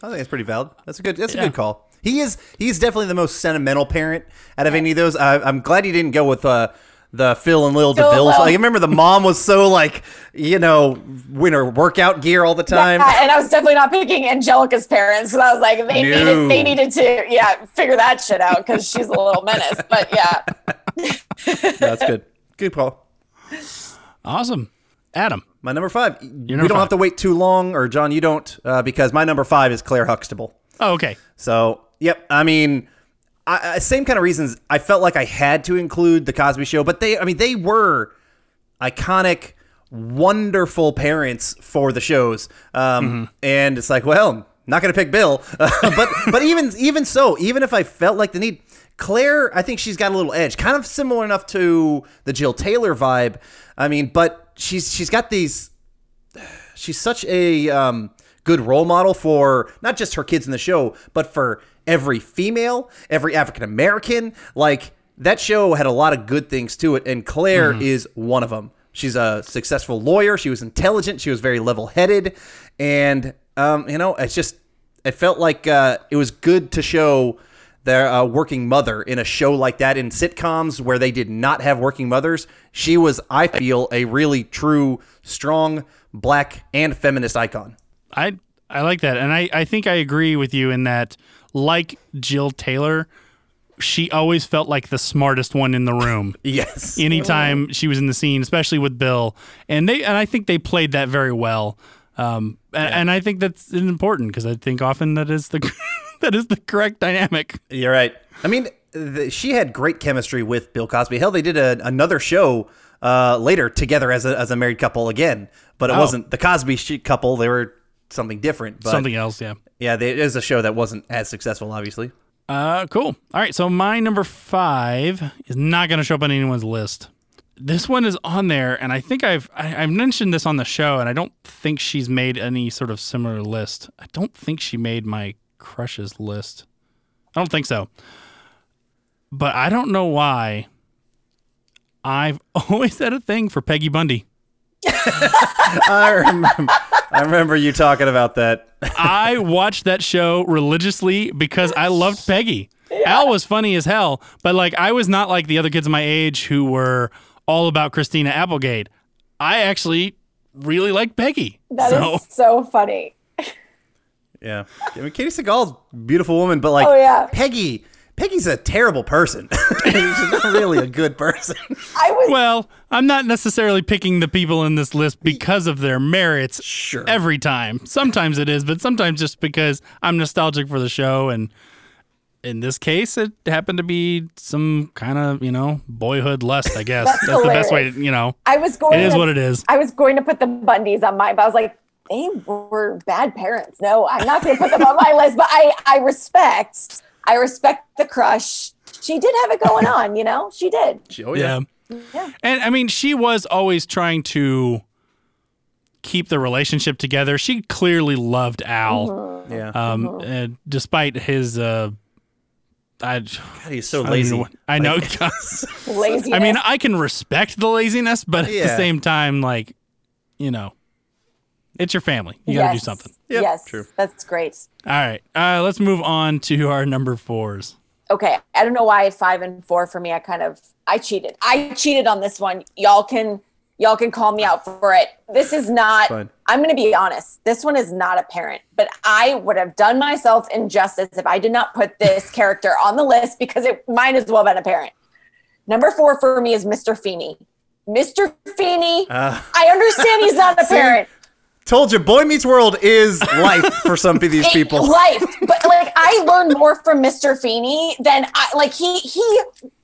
I think that's pretty valid. That's a good. That's Yeah. a good call. He is. He's definitely the most sentimental parent out of any of those. I, I'm glad he didn't go with uh, the Phil and Lil Phil and DeVille. Like, I remember the mom was so like, you know, winter workout gear all the time. Yeah, and I was definitely not picking Angelica's parents because I was like, they No. needed, they needed to, yeah, figure that shit out because she's a little menace. But yeah, That's good. Good call. Awesome. Adam. My number five. we number don't five. have to wait too long, or John, you don't, uh, because my number five is Claire Huxtable. Oh, okay. So, yep. I mean, I, same kind of reasons. I felt like I had to include the Cosby Show, but they, I mean, they were iconic, wonderful parents for the shows. Um, And it's like, well, not going to pick Bill, but but even even so, even if I felt like the need, Claire, I think she's got a little edge, kind of similar enough to the Jill Taylor vibe. I mean, but she's she's got these she's such a um, good role model for not just her kids in the show, but for every female, every African American. Like that show had a lot of good things to it, and Claire is one of them. She's a successful lawyer. She was intelligent. She was very level-headed, and um, you know, it's just it felt like uh, it was good to show their uh, working mother in a show like that in sitcoms where they did not have working mothers. She was, I feel, a really true, strong black and feminist icon. I I like that, and I I think I agree with you in that. Like Jill Taylor, she always felt like the smartest one in the room. Yes. Anytime she was in the scene, especially with Bill, and they and I think they played that very well. Um, and, and I think that's important because I think often that is the that is the correct dynamic. You're right. I mean, the, she had great chemistry with Bill Cosby. Hell, they did a, another show uh, later together as a, as a married couple again, but it Oh. wasn't the Cosby couple. They were something different. But Something else, yeah. Yeah, there is a show that wasn't as successful, obviously. Uh, cool. All right, so my number five is not going to show up on anyone's list. This one is on there, and I think I've I, I've mentioned this on the show, and I don't think she's made any sort of similar list. I don't think she made my crushes list. I don't think so. But I don't know why. I've always had a thing for Peggy Bundy. I remember, I remember you talking about that. I watched that show religiously because I loved Peggy. Al was funny as hell, but like I was not like the other kids my age who were all about Christina Applegate. I actually really liked Peggy. that is so so funny. Yeah, I mean, Katey Sagal's beautiful woman, but like Oh, yeah. Peggy, Peggy's a terrible person. She's not really a good person. I was Well, I'm not necessarily picking the people in this list because of their merits Sure. every time. Sometimes it is, but sometimes just because I'm nostalgic for the show and in this case it happened to be some kind of, you know, boyhood lust, I guess. That's That's, the best way, to, you know. I was going It is to, what it is. I was going to put the Bundys on mine, but I was like, they were bad parents. No, I'm not going to put them on my list. But I, I respect, I respect the crush. She did have it going on, you know. She did. Oh yeah. Yeah. And I mean, she was always trying to keep the relationship together. She clearly loved Al, Yeah. um, uh, despite his. Uh, I, God, he's so lazy. even know what- I know. Lazy. I mean, I can respect the laziness, but at the same time, like, you know, it's your family. You got to do something. Yep, yes, true. that's great. All right. Uh, let's move on to our number fours. okay i don't know why five and four for me i kind of i cheated i cheated on this one y'all can y'all can call me out for it this is not Fine. i'm going to be honest this one is not a parent but i would have done myself injustice if i did not put this character on the list because it might as well have been a parent number four for me is mr feeney mr feeney Uh, i understand he's not a See? parent told you, Boy Meets World is life for some of these it- people. life but like i learned more from mr feeney than i like he he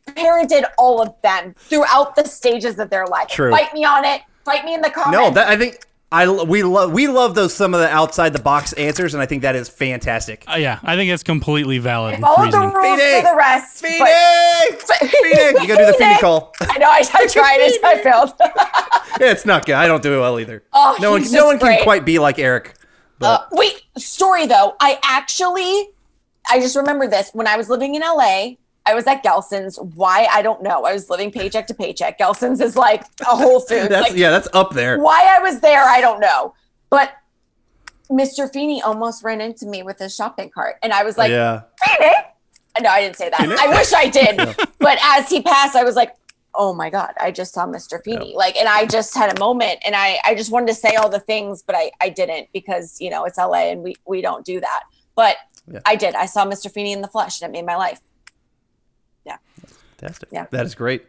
parented all of them throughout the stages of their life True. fight me on it fight me in the comments No, that I think I we love we love those some of the outside the box answers, and I think that is fantastic. Uh, yeah, I think it's completely valid follow the reasoning. rules Feeney! for the rest Feeney, but- Feeney, you gotta do the Feeney call. i know i, I tried it i failed Yeah, it's not good. I don't do it well either. Oh, no one, no just one can quite be like Eric. But Uh, wait, story though. I actually, I just remember this when I was living in LA. I was at Gelson's. Why I don't know. I was living paycheck to paycheck. Gelson's is like a Whole Foods. that's like, yeah, that's up there. Why I was there, I don't know. But Mr. Feeney almost ran into me with his shopping cart, and I was like, yeah, Feeney. No, I didn't say that. I wish I did. But as he passed, I was like, oh my God, I just saw Mr. Feeney. Like, and I just had a moment and I, I just wanted to say all the things, but I, I didn't because, you know, it's LA and we, we don't do that. But Yeah. I did. I saw Mr. Feeney in the flesh and it made my life. Fantastic. Yeah. That is great.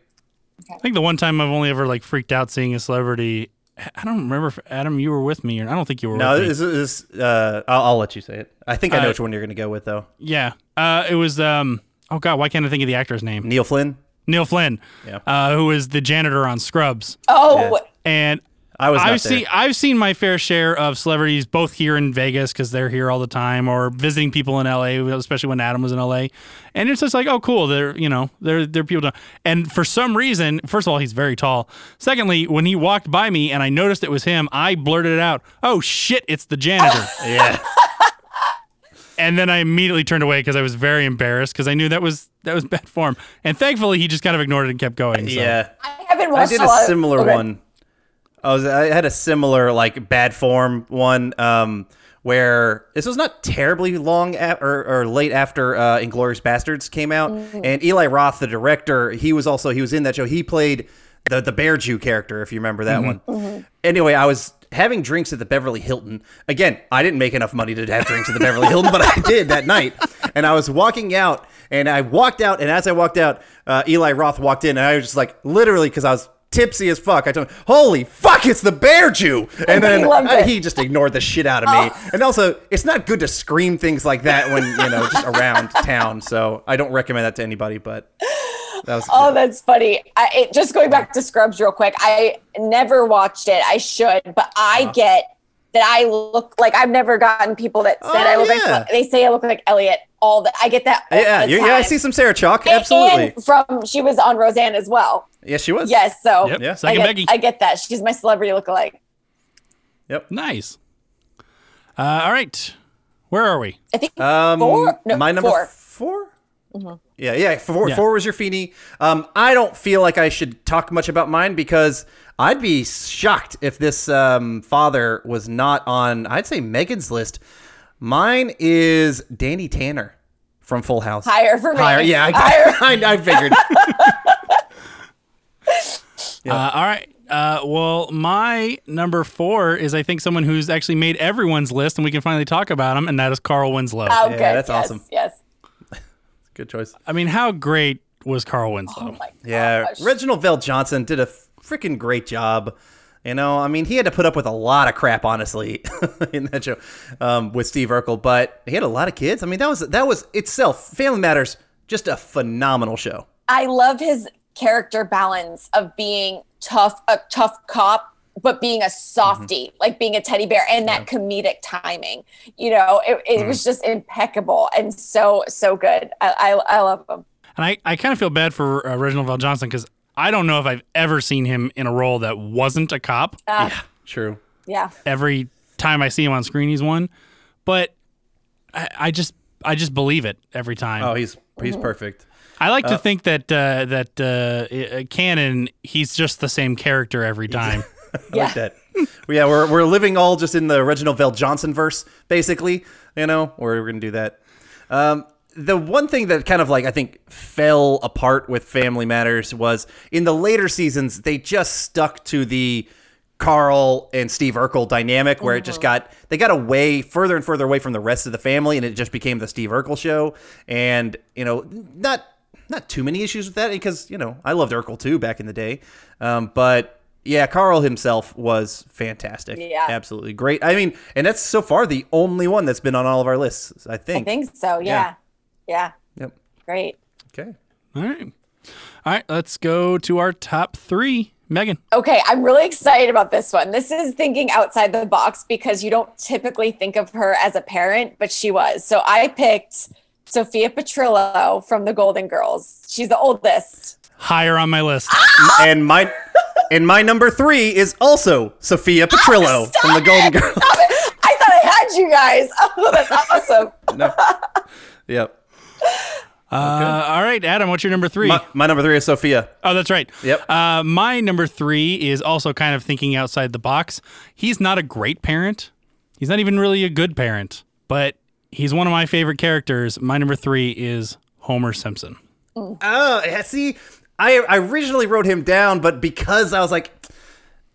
I think the one time I've only ever like freaked out seeing a celebrity. I don't remember if Adam you were with me or I don't think you were No, with me. this is this, uh, I'll, I'll let you say it. I think I know Uh, which one you're gonna go with though. Yeah, uh, it was. Um, oh God, why can't I think of the actor's name? Neil Flynn. Neil Flynn, Yeah. uh, who was the janitor on Scrubs, Oh, and I was not I've seen I've seen my fair share of celebrities both here in Vegas because they're here all the time, or visiting people in LA, especially when Adam was in LA, and it's just like, oh, cool, they're you know they're they're people. To, and for some reason, first of all, he's very tall. Secondly, when he walked by me and I noticed it was him, I blurted it out, "Oh shit, it's the janitor." yeah. and then I immediately turned away because I was very embarrassed because I knew that was that was bad form. And thankfully, he just kind of ignored it and kept going. So. Yeah. I haven't watched. I did a a lot of- similar okay. one. I was I had a similar like bad form one um where this was not terribly long a- or, or late after uh, Inglourious Basterds came out, Mm-hmm. and Eli Roth, the director, he was also he was in that show. He played the the Bear Jew character, if you remember that one. Mm-hmm. Anyway, I was having drinks at the Beverly Hilton. Again, I didn't make enough money to have drinks at the Beverly Hilton, but I did that night. And I was walking out, and I walked out, and as I walked out, uh, Eli Roth walked in, and I was just like, literally, because I was tipsy as fuck. I told him, "Holy fuck, it's the Bear Jew!" And then He he just ignored the shit out of me. And also, it's not good to scream things like that when you know just around town. So I don't recommend that to anybody. But that was Oh, that's funny. I, it, just going back to Scrubs real quick. I never watched it. I should, but I Uh-huh. get that I look like I've never gotten people that said Oh, I look yeah. like they say I look like Elliot. All that I get that. All yeah, the you yeah. I see some Sarah Chalke. And- Absolutely. And from she was on Roseanne as well. Yes, she was. Yes, so Yep. Yeah. I Second get, Becky. I get that. She's my celebrity lookalike. Yep. Nice. Uh, all right. Where are we? I think Um, four. No, my number 4 4 Yeah, yeah. Four, Yeah. four was your Feeney. Um, I don't feel like I should talk much about mine because I'd be shocked if this um, father was not on. I'd say Meghan's list. Mine is Danny Tanner from Full House. Higher for me. Higher, yeah, I, Higher. I, I figured. Uh, all right. Uh, well, my number four is I think someone who's actually made everyone's list, and we can finally talk about him, and that is Carl Winslow. Oh, Yeah, that's yes, awesome. Yes. Good choice. I mean, how great was Carl Winslow? Oh my Yeah, gosh. Reginald VelJohnson did a freaking great job. You know, I mean, he had to put up with a lot of crap, honestly, in that show um, with Steve Urkel. But he had a lot of kids. I mean, that was that was itself. Family Matters, just a phenomenal show. I love his character balance of being tough, a tough cop, but being a softie, like being a teddy bear, and that comedic timing. You know, it, it was just impeccable and so so good. I I, I love him. And I, I kind of feel bad for uh, Reginald VelJohnson because I don't know if I've ever seen him in a role that wasn't a cop. Uh, True. yeah. Every time I see him on screen, he's one. But I, I just I just believe it every time. Oh, he's he's Mm-hmm. perfect. I like to think that uh, that uh, uh, canon he's just the same character every time. I Yeah. like that. yeah, we're we're living all just in the Reginald VelJohnson verse, basically. You know, we're gonna do that. Um, the one thing that kind of like I think fell apart with Family Matters was in the later seasons they just stuck to the Carl and Steve Urkel dynamic where it just got they got away further and further away from the rest of the family and it just became the Steve Urkel show and you know not not too many issues with that because you know I loved Urkel too back in the day um, but yeah Carl himself was fantastic Yeah. absolutely great I mean and that's so far the only one that's been on all of our lists I think. I think, think so. Yeah. Yeah. yep Great. okay All right, all right. Let's go to our top three. Meghan. Okay, I'm really excited about this one. This is thinking outside the box because you don't typically think of her as a parent, but she was. So I picked Sophia Petrillo from the Golden Girls. She's the oldest. Higher on my list. Ah! and my and my number three is also Sophia Petrillo from the Golden Girls. I thought I had you guys. Oh, that's awesome. No. Yep. Uh, all right, Adam. What's your number three? My, my number three is Sophia. Oh, that's right. Yep. Uh, my number three is also kind of thinking outside the box. He's not a great parent. He's not even really a good parent, but he's one of my favorite characters. My number three is Homer Simpson. Oh, yeah, see, I I originally wrote him down, but because I was like,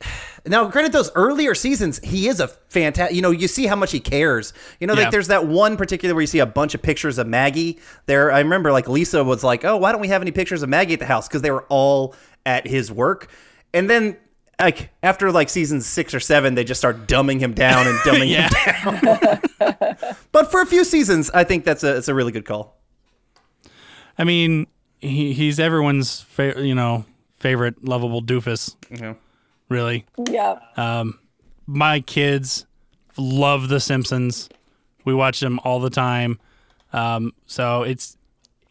now granted, those earlier seasons, he is a fantastic. You know, you see how much he cares. You know, Yeah. like there's that one particular where you see a bunch of pictures of Maggie. There, I remember like Lisa was like, "Oh, why don't we have any pictures of Maggie at the house?" Because they were all at his work, and then. Like after like season six or seven, they just start dumbing him down and dumbing him down. but for a few seasons, I think that's a it's a really good call. I mean, he, he's everyone's fa- you know favorite lovable doofus. Yeah. Really, Yeah. my kids love The Simpsons. We watch them all the time. Um, so it's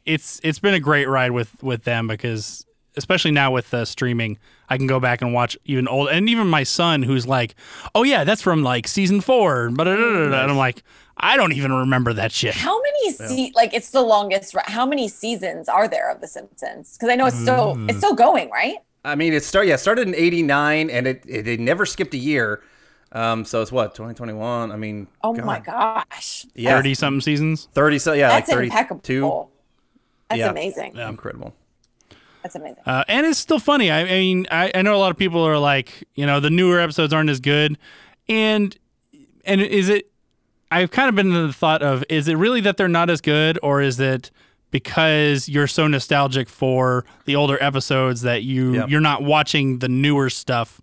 it's it's been a great ride with with them because especially now with uh, streaming, I can go back and watch even old and even my son who's like, "Oh yeah, that's from like season 4." But and I'm like, "I don't even remember that shit." How many se- like it's the longest ru- how many seasons are there of the Simpsons? Because I know it's still it's still going, right? I mean, it started. Yeah, started in '89, and it, it it never skipped a year. Um, so it's what 2021. I mean, Oh God. my gosh. yeah, 30 something seasons. 30. So yeah, That's like 32. impeccable. That's Yeah. amazing. Yeah. incredible. That's amazing. Uh, and it's still funny. I, I mean, I, I know a lot of people are like, you know, the newer episodes aren't as good, and and is it? I've kind of been in the thought of, is it really that they're not as good, or is it because you're so nostalgic for the older episodes that you Yep. you're not watching the newer stuff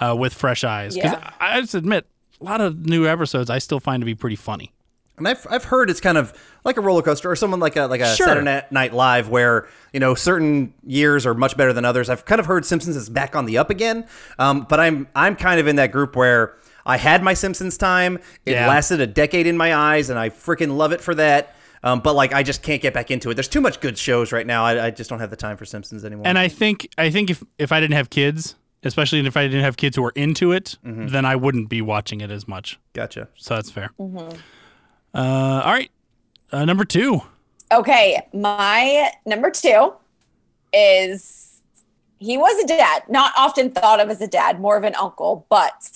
uh, with fresh eyes? Because Yeah. I, I just admit, a lot of new episodes I still find to be pretty funny. And I've, I've heard it's kind of like a roller coaster or someone like a like a Sure. Saturday Night Live where you know certain years are much better than others. I've kind of heard Simpsons is back on the up again, um, but I'm I'm kind of in that group where I had my Simpsons time. It Yeah. lasted a decade in my eyes, and I freaking love it for that. Um, but like I just can't get back into it. There's too much good shows right now. I, I just don't have the time for Simpsons anymore. And I think I think if if I didn't have kids, especially if I didn't have kids who were into it, then I wouldn't be watching it as much. gotcha. So that's fair. Uh, all right, uh, number two. Okay, my number two is he was a dad, not often thought of as a dad, more of an uncle, but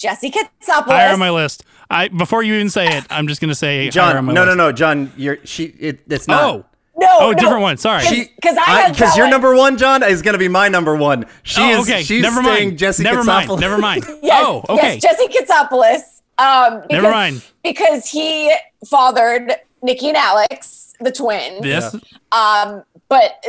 Jesse Katsopolis. Higher on my list. I before you even say it, I'm just gonna say John, on my no, no, list. no, John. You're she. It, it's not. Oh, no, oh, no, different one. Sorry. Because I because that your one. number one, John, is going to be my number one. She oh, is. okay. She's Never staying mind. Jesse Never mind. Never mind. Yes, oh, okay. yes, Jesse Katsopolis. Um, Never mind. Because he fathered Nikki and Alex, the twins. Yes. Um, but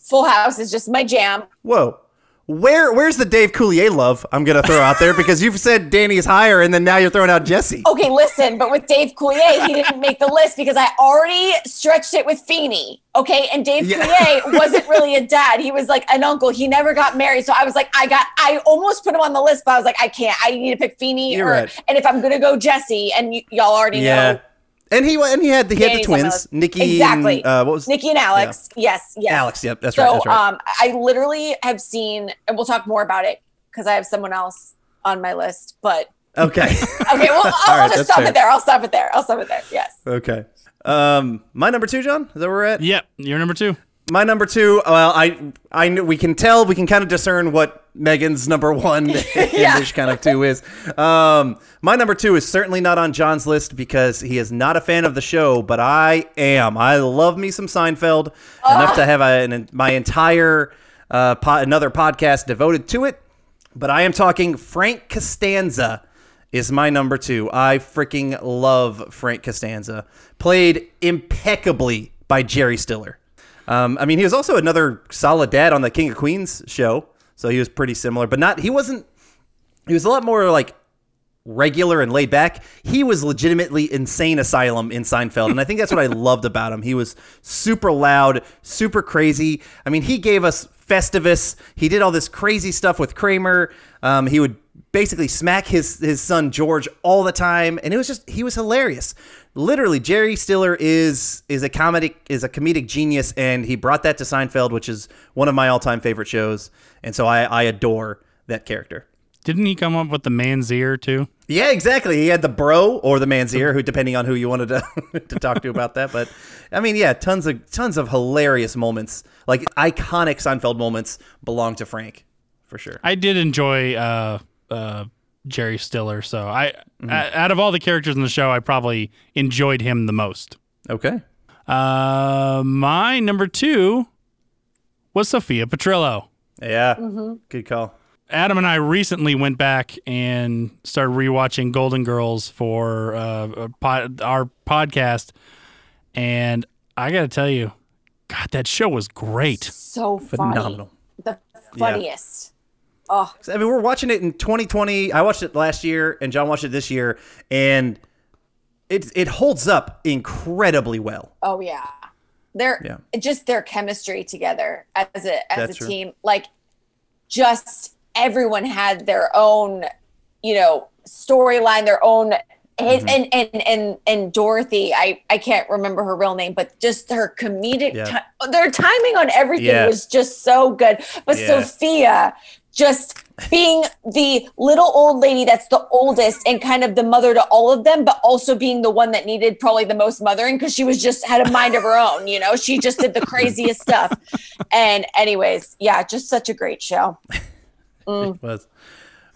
Full House is just my jam. Whoa. Where where's the Dave Coulier love I'm gonna throw out there because you've said Danny's higher and then now you're throwing out Jesse. Okay, listen, but with Dave Coulier, he didn't make the list because I already stretched it with Feeney. Okay, and Dave Yeah. Coulier wasn't really a dad; he was like an uncle. He never got married, so I was like, I got, I almost put him on the list, but I was like, I can't. I need to pick Feeney, or, right. and if I'm gonna go Jesse, and y- y'all already know And he and he had the, he had the Danny's on my twins, list. Nikki Exactly. and uh, what was Nikki and Alex. Yes, yes. Alex, yep, that's so, right. That's right. um, I literally have seen, and we'll talk more about it because I have someone else on my list. But okay. okay, well, I'll, I'll right, just stop fair. it there. I'll stop it there. I'll stop it there. Yes. okay. Um my number two, John? Is that where we're at? Yep. You're number two. My number two, well, I I we can tell, we can kind of discern what Meghan's number one Yeah. this kind of two is. Um, my number two is certainly not on John's list because he is not a fan of the show, but I am. I love me some Seinfeld enough to have a, an, my entire uh, po- another podcast devoted to it. But I am talking Frank Costanza is my number two. I freaking love Frank Costanza, played impeccably by Jerry Stiller. Um, I mean, he was also another solid dad on the King of Queens show, so he was pretty similar, but not. He wasn't. He was a lot more like regular and laid back. He was legitimately insane asylum in Seinfeld, and I think that's what I loved about him. He was super loud, super crazy. I mean, he gave us Festivus. He did all this crazy stuff with Kramer. Um, he would basically smack his his son George all the time, and it was just he was hilarious. Literally, Jerry Stiller is is a comedic is a comedic genius, and he brought that to Seinfeld, which is one of my all time favorite shows. And so I, I adore that character. Didn't he come up with the manssiere too? Yeah, exactly. He had the bro or the manssiere, who depending on who you wanted to to talk to about that. But I mean, yeah, tons of tons of hilarious moments, like iconic Seinfeld moments, belong to Frank for sure. I did enjoy uh, uh, Jerry Stiller, so I Mm-hmm. a- out of all the characters in the show, I probably enjoyed him the most. Okay. Uh, my number two was Sophia Petrillo. Yeah. Good call. Adam and I recently went back and started rewatching Golden Girls for uh, pod, our podcast, and I got to tell you, God, that show was great. So funny. Phenomenal. The funniest. Oh, I mean, we're watching it in 2020. I watched it last year, and John watched it this year, and it it holds up incredibly well. oh yeah. They're Yeah. just their chemistry together as a as That's a true. team. Like just everyone had their own, you know, storyline, their own Mm-hmm. and, and and and Dorothy, I I can't remember her real name, but just her comedic Yeah. ti- their timing on everything Yeah. was just so good. But. Sophia just being the little old lady that's the oldest and kind of the mother to all of them, but also being the one that needed probably the most mothering because she was just had a mind of her own, you know, she just did the craziest stuff. And anyways, yeah, just such a great show. It mm. was.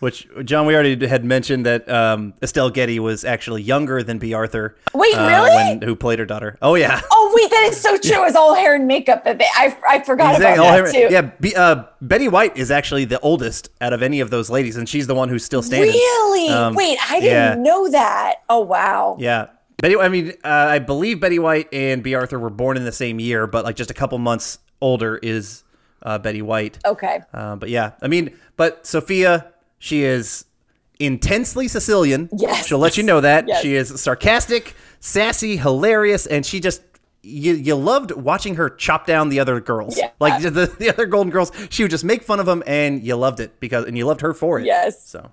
Which John, we already had mentioned that um, Estelle Getty was actually younger than Bea Arthur. Wait, uh, really? When, who played her daughter? Oh yeah. Oh wait, that is so true. It's all hair and makeup. That they, I I forgot Exactly. about Oh, that her- too. Yeah, B, uh, Betty White is actually the oldest out of any of those ladies, and she's the one who's still standing. Really? Um, Wait, I didn't yeah. know that. Oh wow. Yeah. Betty, I mean, uh, I believe Betty White and Bea Arthur were born in the same year, but like just a couple months older is uh, Betty White. Okay. Uh, but yeah, I mean, but Sophia, she is intensely Sicilian. Yes. She'll let you know that. Yes. She is sarcastic, sassy, hilarious, and she just. You, you loved watching her chop down the other girls, Yeah. like the, the other Golden Girls. She would just make fun of them, and you loved it because, and you loved her for it. Yes. So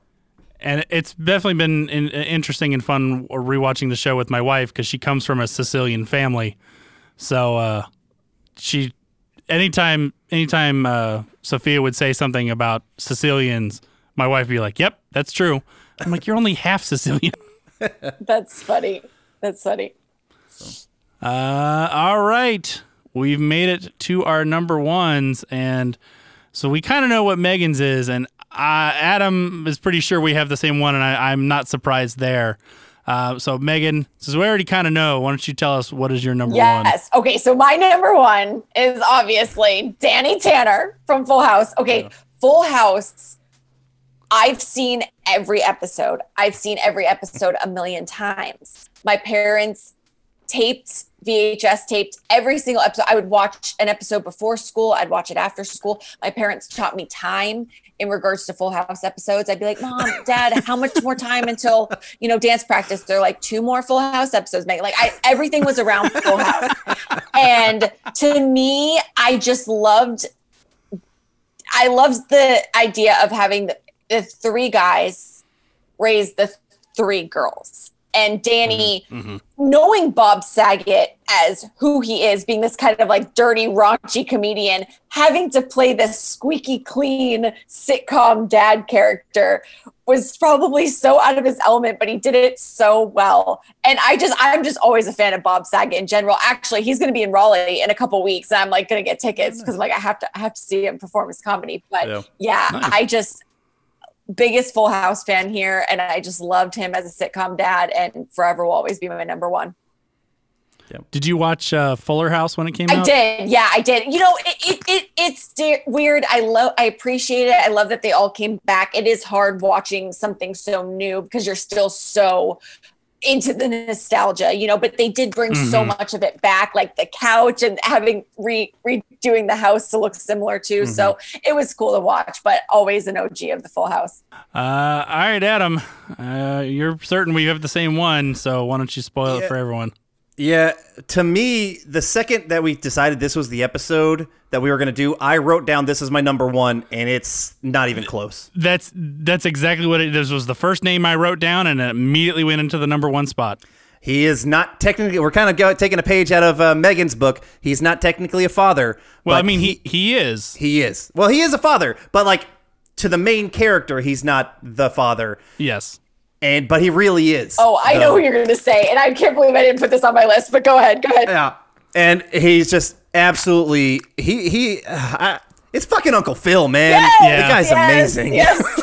And it's definitely been in, interesting and fun rewatching the show with my wife because she comes from a Sicilian family. So uh, she, anytime, anytime uh, Sophia would say something about Sicilians, my wife would be like, "Yep, that's true." I'm like, "You're only half Sicilian." That's funny. That's funny. Uh, all right. We've made it to our number ones. And so we kind of know what Meghan's is. And uh, Adam is pretty sure we have the same one. And I, I'm not surprised there. Uh, so, Meghan, since we already kind of know, why don't you tell us what is your number one? Yes. Okay. So my number one is obviously Danny Tanner from Full House. Okay. Full House. I've seen every episode. I've seen every episode a million times. My parents taped VHS taped every single episode. I would watch an episode before school. I'd watch it after school. My parents taught me time in regards to Full House episodes. I'd be like, Mom, Dad, how much more time until you know dance practice? They're like two more Full House episodes. Mate, like I, everything was around Full House, and to me, I just loved. I loved the idea of having the, the three guys raise the three girls and Danny Mm-hmm. knowing Bob Saget as who he is, being this kind of like dirty, raunchy comedian, having to play this squeaky clean sitcom dad character was probably so out of his element, but he did it so well. And I just, I'm just always a fan of Bob Saget in general. Actually, he's going to be in Raleigh in a couple weeks, and I'm like going to get tickets because like I have to, I have to see him perform his comedy. But Yeah. yeah, Nice. I just biggest Full House fan here, and I just loved him as a sitcom dad, and forever will always be my number one. Did you watch uh, Fuller House when it came I out? I did, yeah, I did. You know, it, it, it it's de- weird. I love, I appreciate it. I love that they all came back. It is hard watching something so new because you're still so into the nostalgia, you know. But they did bring so Mm-hmm. much of it back, like the couch and having re redoing the house to look similar too. So Mm-hmm. it was cool to watch. But always an OG of the Full House. Uh, all right, Adam. Uh, you're certain we have the same one, so why don't you spoil it for everyone? Yeah, to me, the second that we decided this was the episode that we were going to do, I wrote down this is my number one, and it's not even close. That's that's exactly what it. This was the first name I wrote down, and it immediately went into the number one spot. He is not technically. We're kind of go, taking a page out of uh, Meghan's book. He's not technically a father. Well, I mean, he he is. he is. Well, he is a father, but like to the main character, he's not the father, Yes. And but he really is. Oh, I know who you're going to say, and I can't believe I didn't put this on my list. But go ahead, go ahead. Yeah, and he's just absolutely he he. Uh, it's fucking Uncle Phil, man. Yeah. the guy's Yes, amazing. Yes.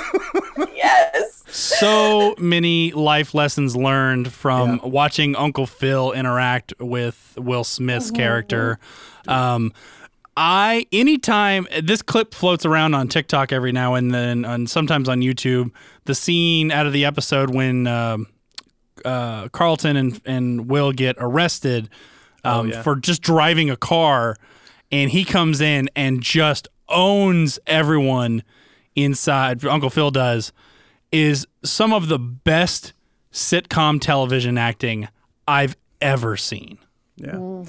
yes. So many life lessons learned from watching Uncle Phil interact with Will Smith's character. Um, I anytime this clip floats around on TikTok every now and then, and sometimes on YouTube. The scene out of the episode when um, uh, Carlton and and Will get arrested um, yeah. for just driving a car, and he comes in and just owns everyone inside. Uncle Phil does is some of the best sitcom television acting I've ever seen. Yeah. And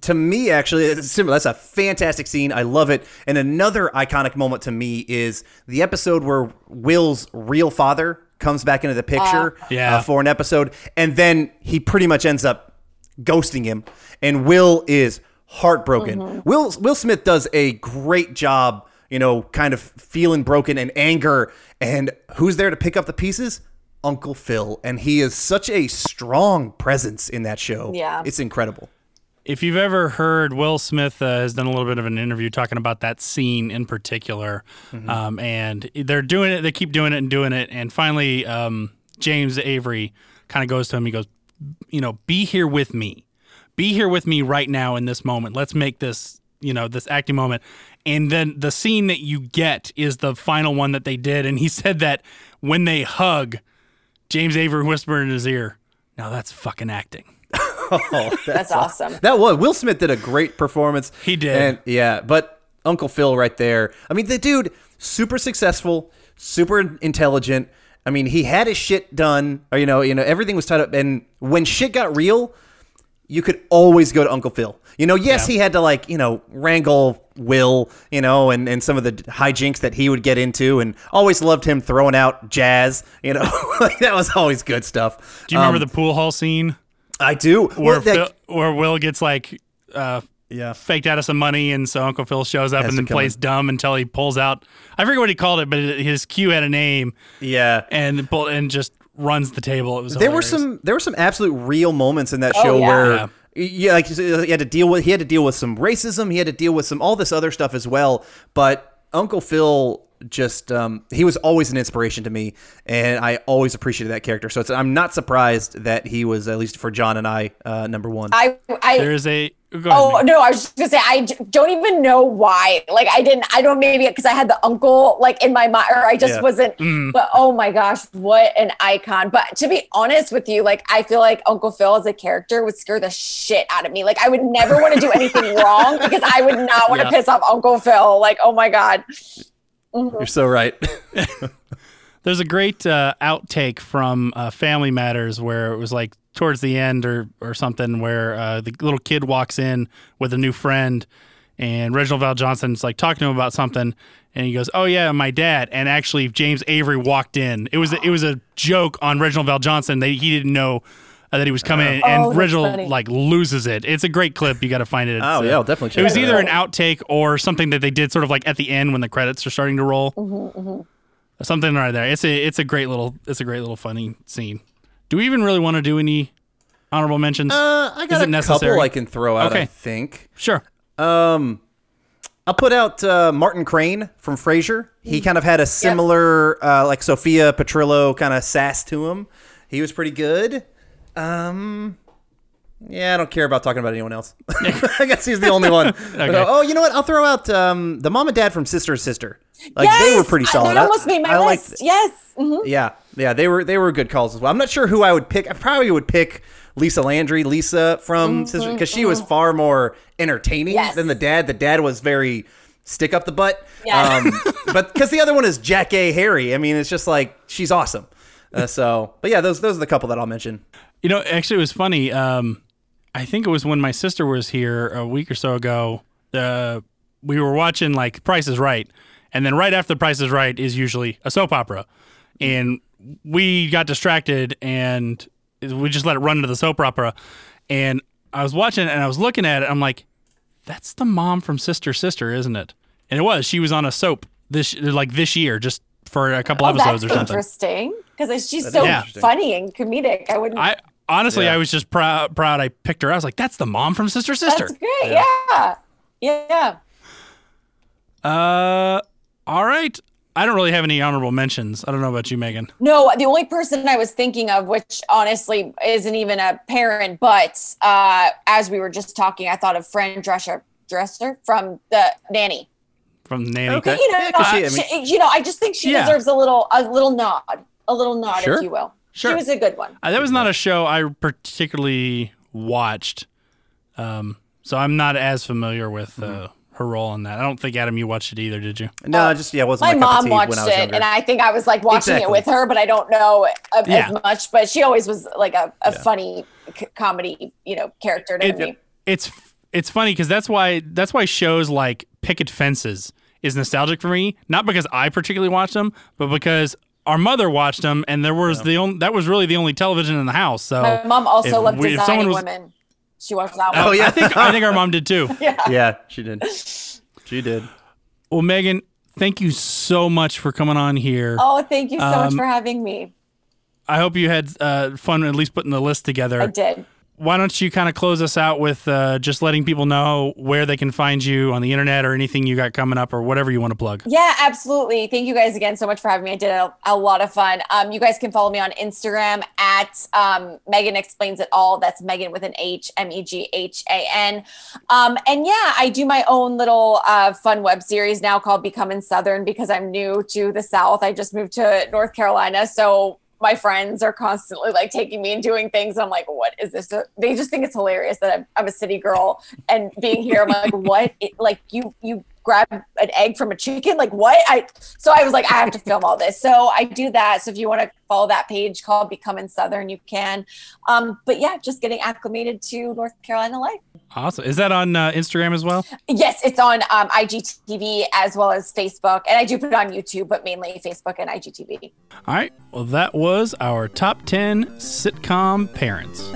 to me, actually, it's similar. That's a fantastic scene. I love it. And another iconic moment to me is the episode where Will's real father comes back into the picture Yeah. uh, for an episode, and then he pretty much ends up ghosting him, and Will is heartbroken. Will Will Smith does a great job, you know, kind of feeling broken and anger. And who's there to pick up the pieces? Uncle Phil, and he is such a strong presence in that show. Yeah. it's incredible. If you've ever heard, Will Smith uh, has done a little bit of an interview talking about that scene in particular, um, and they're doing it. They keep doing it and doing it, and finally, um, James Avery kind of goes to him. He goes, "You know, be here with me. Be here with me right now in this moment. Let's make this, you know, this acting moment." And then the scene that you get is the final one that they did, and he said that when they hug, James Avery whispered in his ear, "Now that's fucking acting." Oh, That's awesome. That was Will Smith did a great performance. He did. and yeah, but Uncle Phil right there. I mean, the dude super successful, super intelligent. I mean, he had his shit done. Or you know, you know, everything was tied up. And when shit got real, you could always go to Uncle Phil. You know, yes, Yeah. he had to like you know wrangle Will, you know, and and some of the hijinks that he would get into, and always loved him throwing out jazz. You know, like that was always good stuff. Do you remember Um, the pool hall scene I do. where Well, that- Phil, where Will gets like uh, yeah. faked out of some money, and so Uncle Phil shows up Has and then plays in. dumb until he pulls out. I forget what he called it, but his cue had a name, Yeah. and pull- and just runs the table. It was there were some there were some absolute real moments in that Oh, show yeah. where Yeah. yeah, like he had to deal with he had to deal with some racism, he had to deal with some all this other stuff as well. But Uncle Phil just um, he was always an inspiration to me, and I always appreciated that character. So it's, I'm not surprised that he was at least for John and I uh, number one. I I There is a. Go Oh Meghan. no, I was just gonna say I don't even know why. Like I didn't. I don't maybe because I had the uncle like in my mind, or I just Yeah. wasn't. Mm. But oh my gosh, what an icon! But to be honest with you, like I feel like Uncle Phil as a character would scare the shit out of me. Like I would never want to do anything wrong because I would not want to Yeah. piss off Uncle Phil. Like oh my god. You're so right. There's a great uh, outtake from uh, Family Matters where it was like towards the end or or something where uh, the little kid walks in with a new friend and Reginald VelJohnson's like talking to him about something and he goes, "Oh yeah, my dad." And actually James Avery walked in. It was it was a joke on Reginald VelJohnson that he didn't know uh, that he was coming in Oh, and that's Reginald funny. like loses it. It's a great clip. You got to find it. It's, oh uh, yeah, I'll definitely check it was that either out. an outtake or something that they did sort of like at the end when the credits are starting to roll. Mm-hmm, Something right there. It's a it's a great little it's a great little funny scene. Do we even really want to do any honorable mentions? Uh, I got Is a it necessary? couple I can throw out. I think. sure. Um, I'll put out uh, Martin Crane from Frasier. He kind of had a similar, uh, like Sophia Petrillo kind of sass to him. He was pretty good. Um, yeah, I don't care about talking about anyone else. I guess he's the only one. But, Okay. oh, you know what? I'll throw out um, the mom and dad from Sister Sister. Like yes, they were pretty solid. That almost made my I list. liked- yes. Mhm. yeah, yeah, they were they were good calls as well. I'm not sure who I would pick. I probably would pick Lisa Landry, Lisa from Sister, because she was far more entertaining Yes. than the dad. The dad was very stick up the butt. Yes. Um, but because the other one is Jackée Harry. I mean, it's just like she's awesome. Uh, so, but yeah, those those are the couple that I'll mention. You know, actually, it was funny. Um, I think it was when my sister was here a week or so ago. Uh, we were watching like Price is Right, and then right after Price is Right is usually a soap opera, and we got distracted and we just let it run into the soap opera, and I was watching it and I was looking at it. I'm like, that's the mom from Sister Sister, isn't it? And it was. She was on a soap this like this year, just for a couple Oh, episodes that's or something. interesting because she's That so is funny and comedic. I wouldn't. I honestly, Yeah. I was just proud. Proud I picked her. I was like, "That's the mom from Sister Sister." That's great. Yeah. Yeah. Uh, all right. I don't really have any honorable mentions. I don't know about you, Meghan. No, the only person I was thinking of, which honestly isn't even a parent, but uh, as we were just talking, I thought of Fran Drescher, Dresser from the nanny. From Nanny. Okay. You know, Yeah, 'cause she- I she- you know, I just think she Yeah. deserves a little, a little nod, a little nod, Sure. if you will. Sure. She was a good one. Uh, that was not a show I particularly watched, um, so I'm not as familiar with uh, Mm-hmm. her role in that. I don't think Adam, you watched it either, did you? No, just yeah, it wasn't My my, cup of mom tea watched when I was it, younger. and I think I was like watching Exactly. it with her, but I don't know uh, Yeah. as much. But she always was like a, a funny c- comedy, you know, character to It- me. it's it's funny because that's why that's why shows like Picket Fences is nostalgic for me. Not because I particularly watched them, but because our mother watched them, and there was the only that was really the only television in the house. So My mom also if loved we- if designing was- women. She watched that one. oh yeah, I think I think our mom did too. yeah, yeah, she did. She did. Well, Meghan, thank you so much for coming on here. Oh, thank you so much Um, for having me. I hope you had uh, fun at least putting the list together. I did. Why don't you kind of close us out with uh, just letting people know where they can find you on the internet or anything you got coming up or whatever you want to plug. Yeah, absolutely. Thank you guys again so much for having me. I did a, a lot of fun. Um, you guys can follow me on Instagram at um, Meghan Explains It All. That's Meghan with an H, M E G H A N. Um, and yeah, I do my own little uh, fun web series now called Becoming Southern because I'm new to the South. I just moved to North Carolina. So my friends are constantly like taking me and doing things. I'm like, what is this? They just think it's hilarious that I'm, I'm a city girl and being here. I'm like, what? It, like you, you grab an egg from a chicken? Like what? I, so I was like, I have to film all this. So I do that. So if you want to follow that page called Becoming Southern, you can. Um, but yeah, just getting acclimated to North Carolina life. Awesome. Is that on uh, Instagram as well? Yes, it's on um, IGTV as well as Facebook. And I do put it on YouTube, but mainly Facebook and IGTV. All right. Well, that was our top 10 sitcom parents.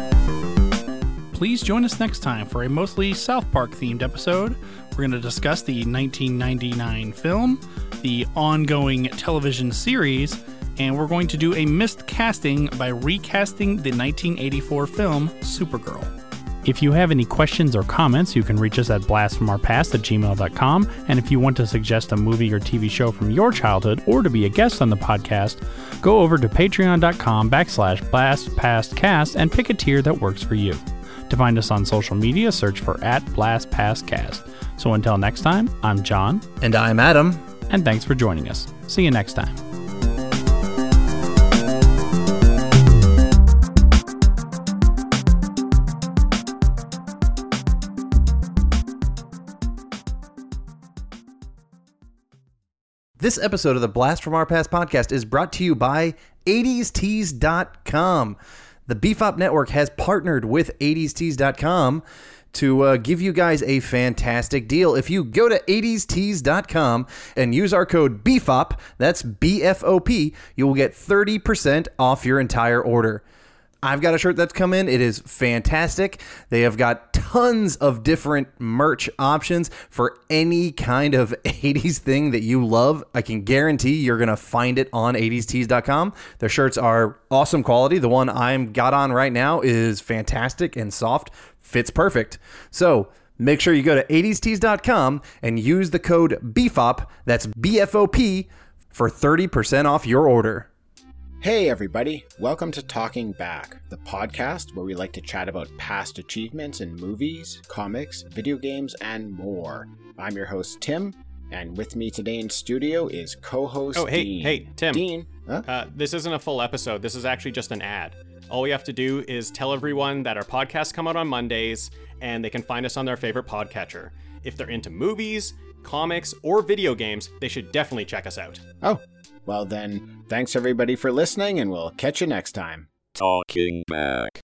Please join us next time for a mostly South Park themed episode. We're going to discuss the 1999 film, the ongoing television series, and we're going to do a missed casting by recasting the 1984 film Supergirl. If you have any questions or comments, you can reach us at blastfromourpast at gmail.com. And if you want to suggest a movie or TV show from your childhood or to be a guest on the podcast, go over to patreon.com backslash blastpastcast and pick a tier that works for you. To find us on social media, search for at blastpastcast. So until next time, I'm John, And I'm Adam. and thanks for joining us. See you next time. This episode of the Blast from Our Past podcast is brought to you by 80stees.com. The BFOP Network has partnered with 80stees.com to uh, give you guys a fantastic deal. If you go to 80stees.com and use our code BFOP, that's B F O P, you will get 30% off your entire order. I've got a shirt that's come in. It is fantastic. They have got tons of different merch options for any kind of 80s thing that you love. I can guarantee you're going to find it on 80stees.com. Their shirts are awesome quality. The one I'm got on right now is fantastic and soft, fits perfect. So, make sure you go to 80stees.com and use the code BFOP, that's B F O P, for 30% off your order. Hey, everybody. Welcome to Talking Back, the podcast where we like to chat about past achievements in movies, comics, video games, and more. I'm your host, Tim, and with me today in studio is co host Oh, hey, Dean. hey, Tim. Dean. Huh? Uh, this isn't a full episode. This is actually just an ad. All we have to do is tell everyone that our podcasts come out on Mondays and they can find us on their favorite podcatcher. If they're into movies, comics, or video games, they should definitely check us out. Oh, well then, thanks everybody for listening, and we'll catch you next time. Talking back.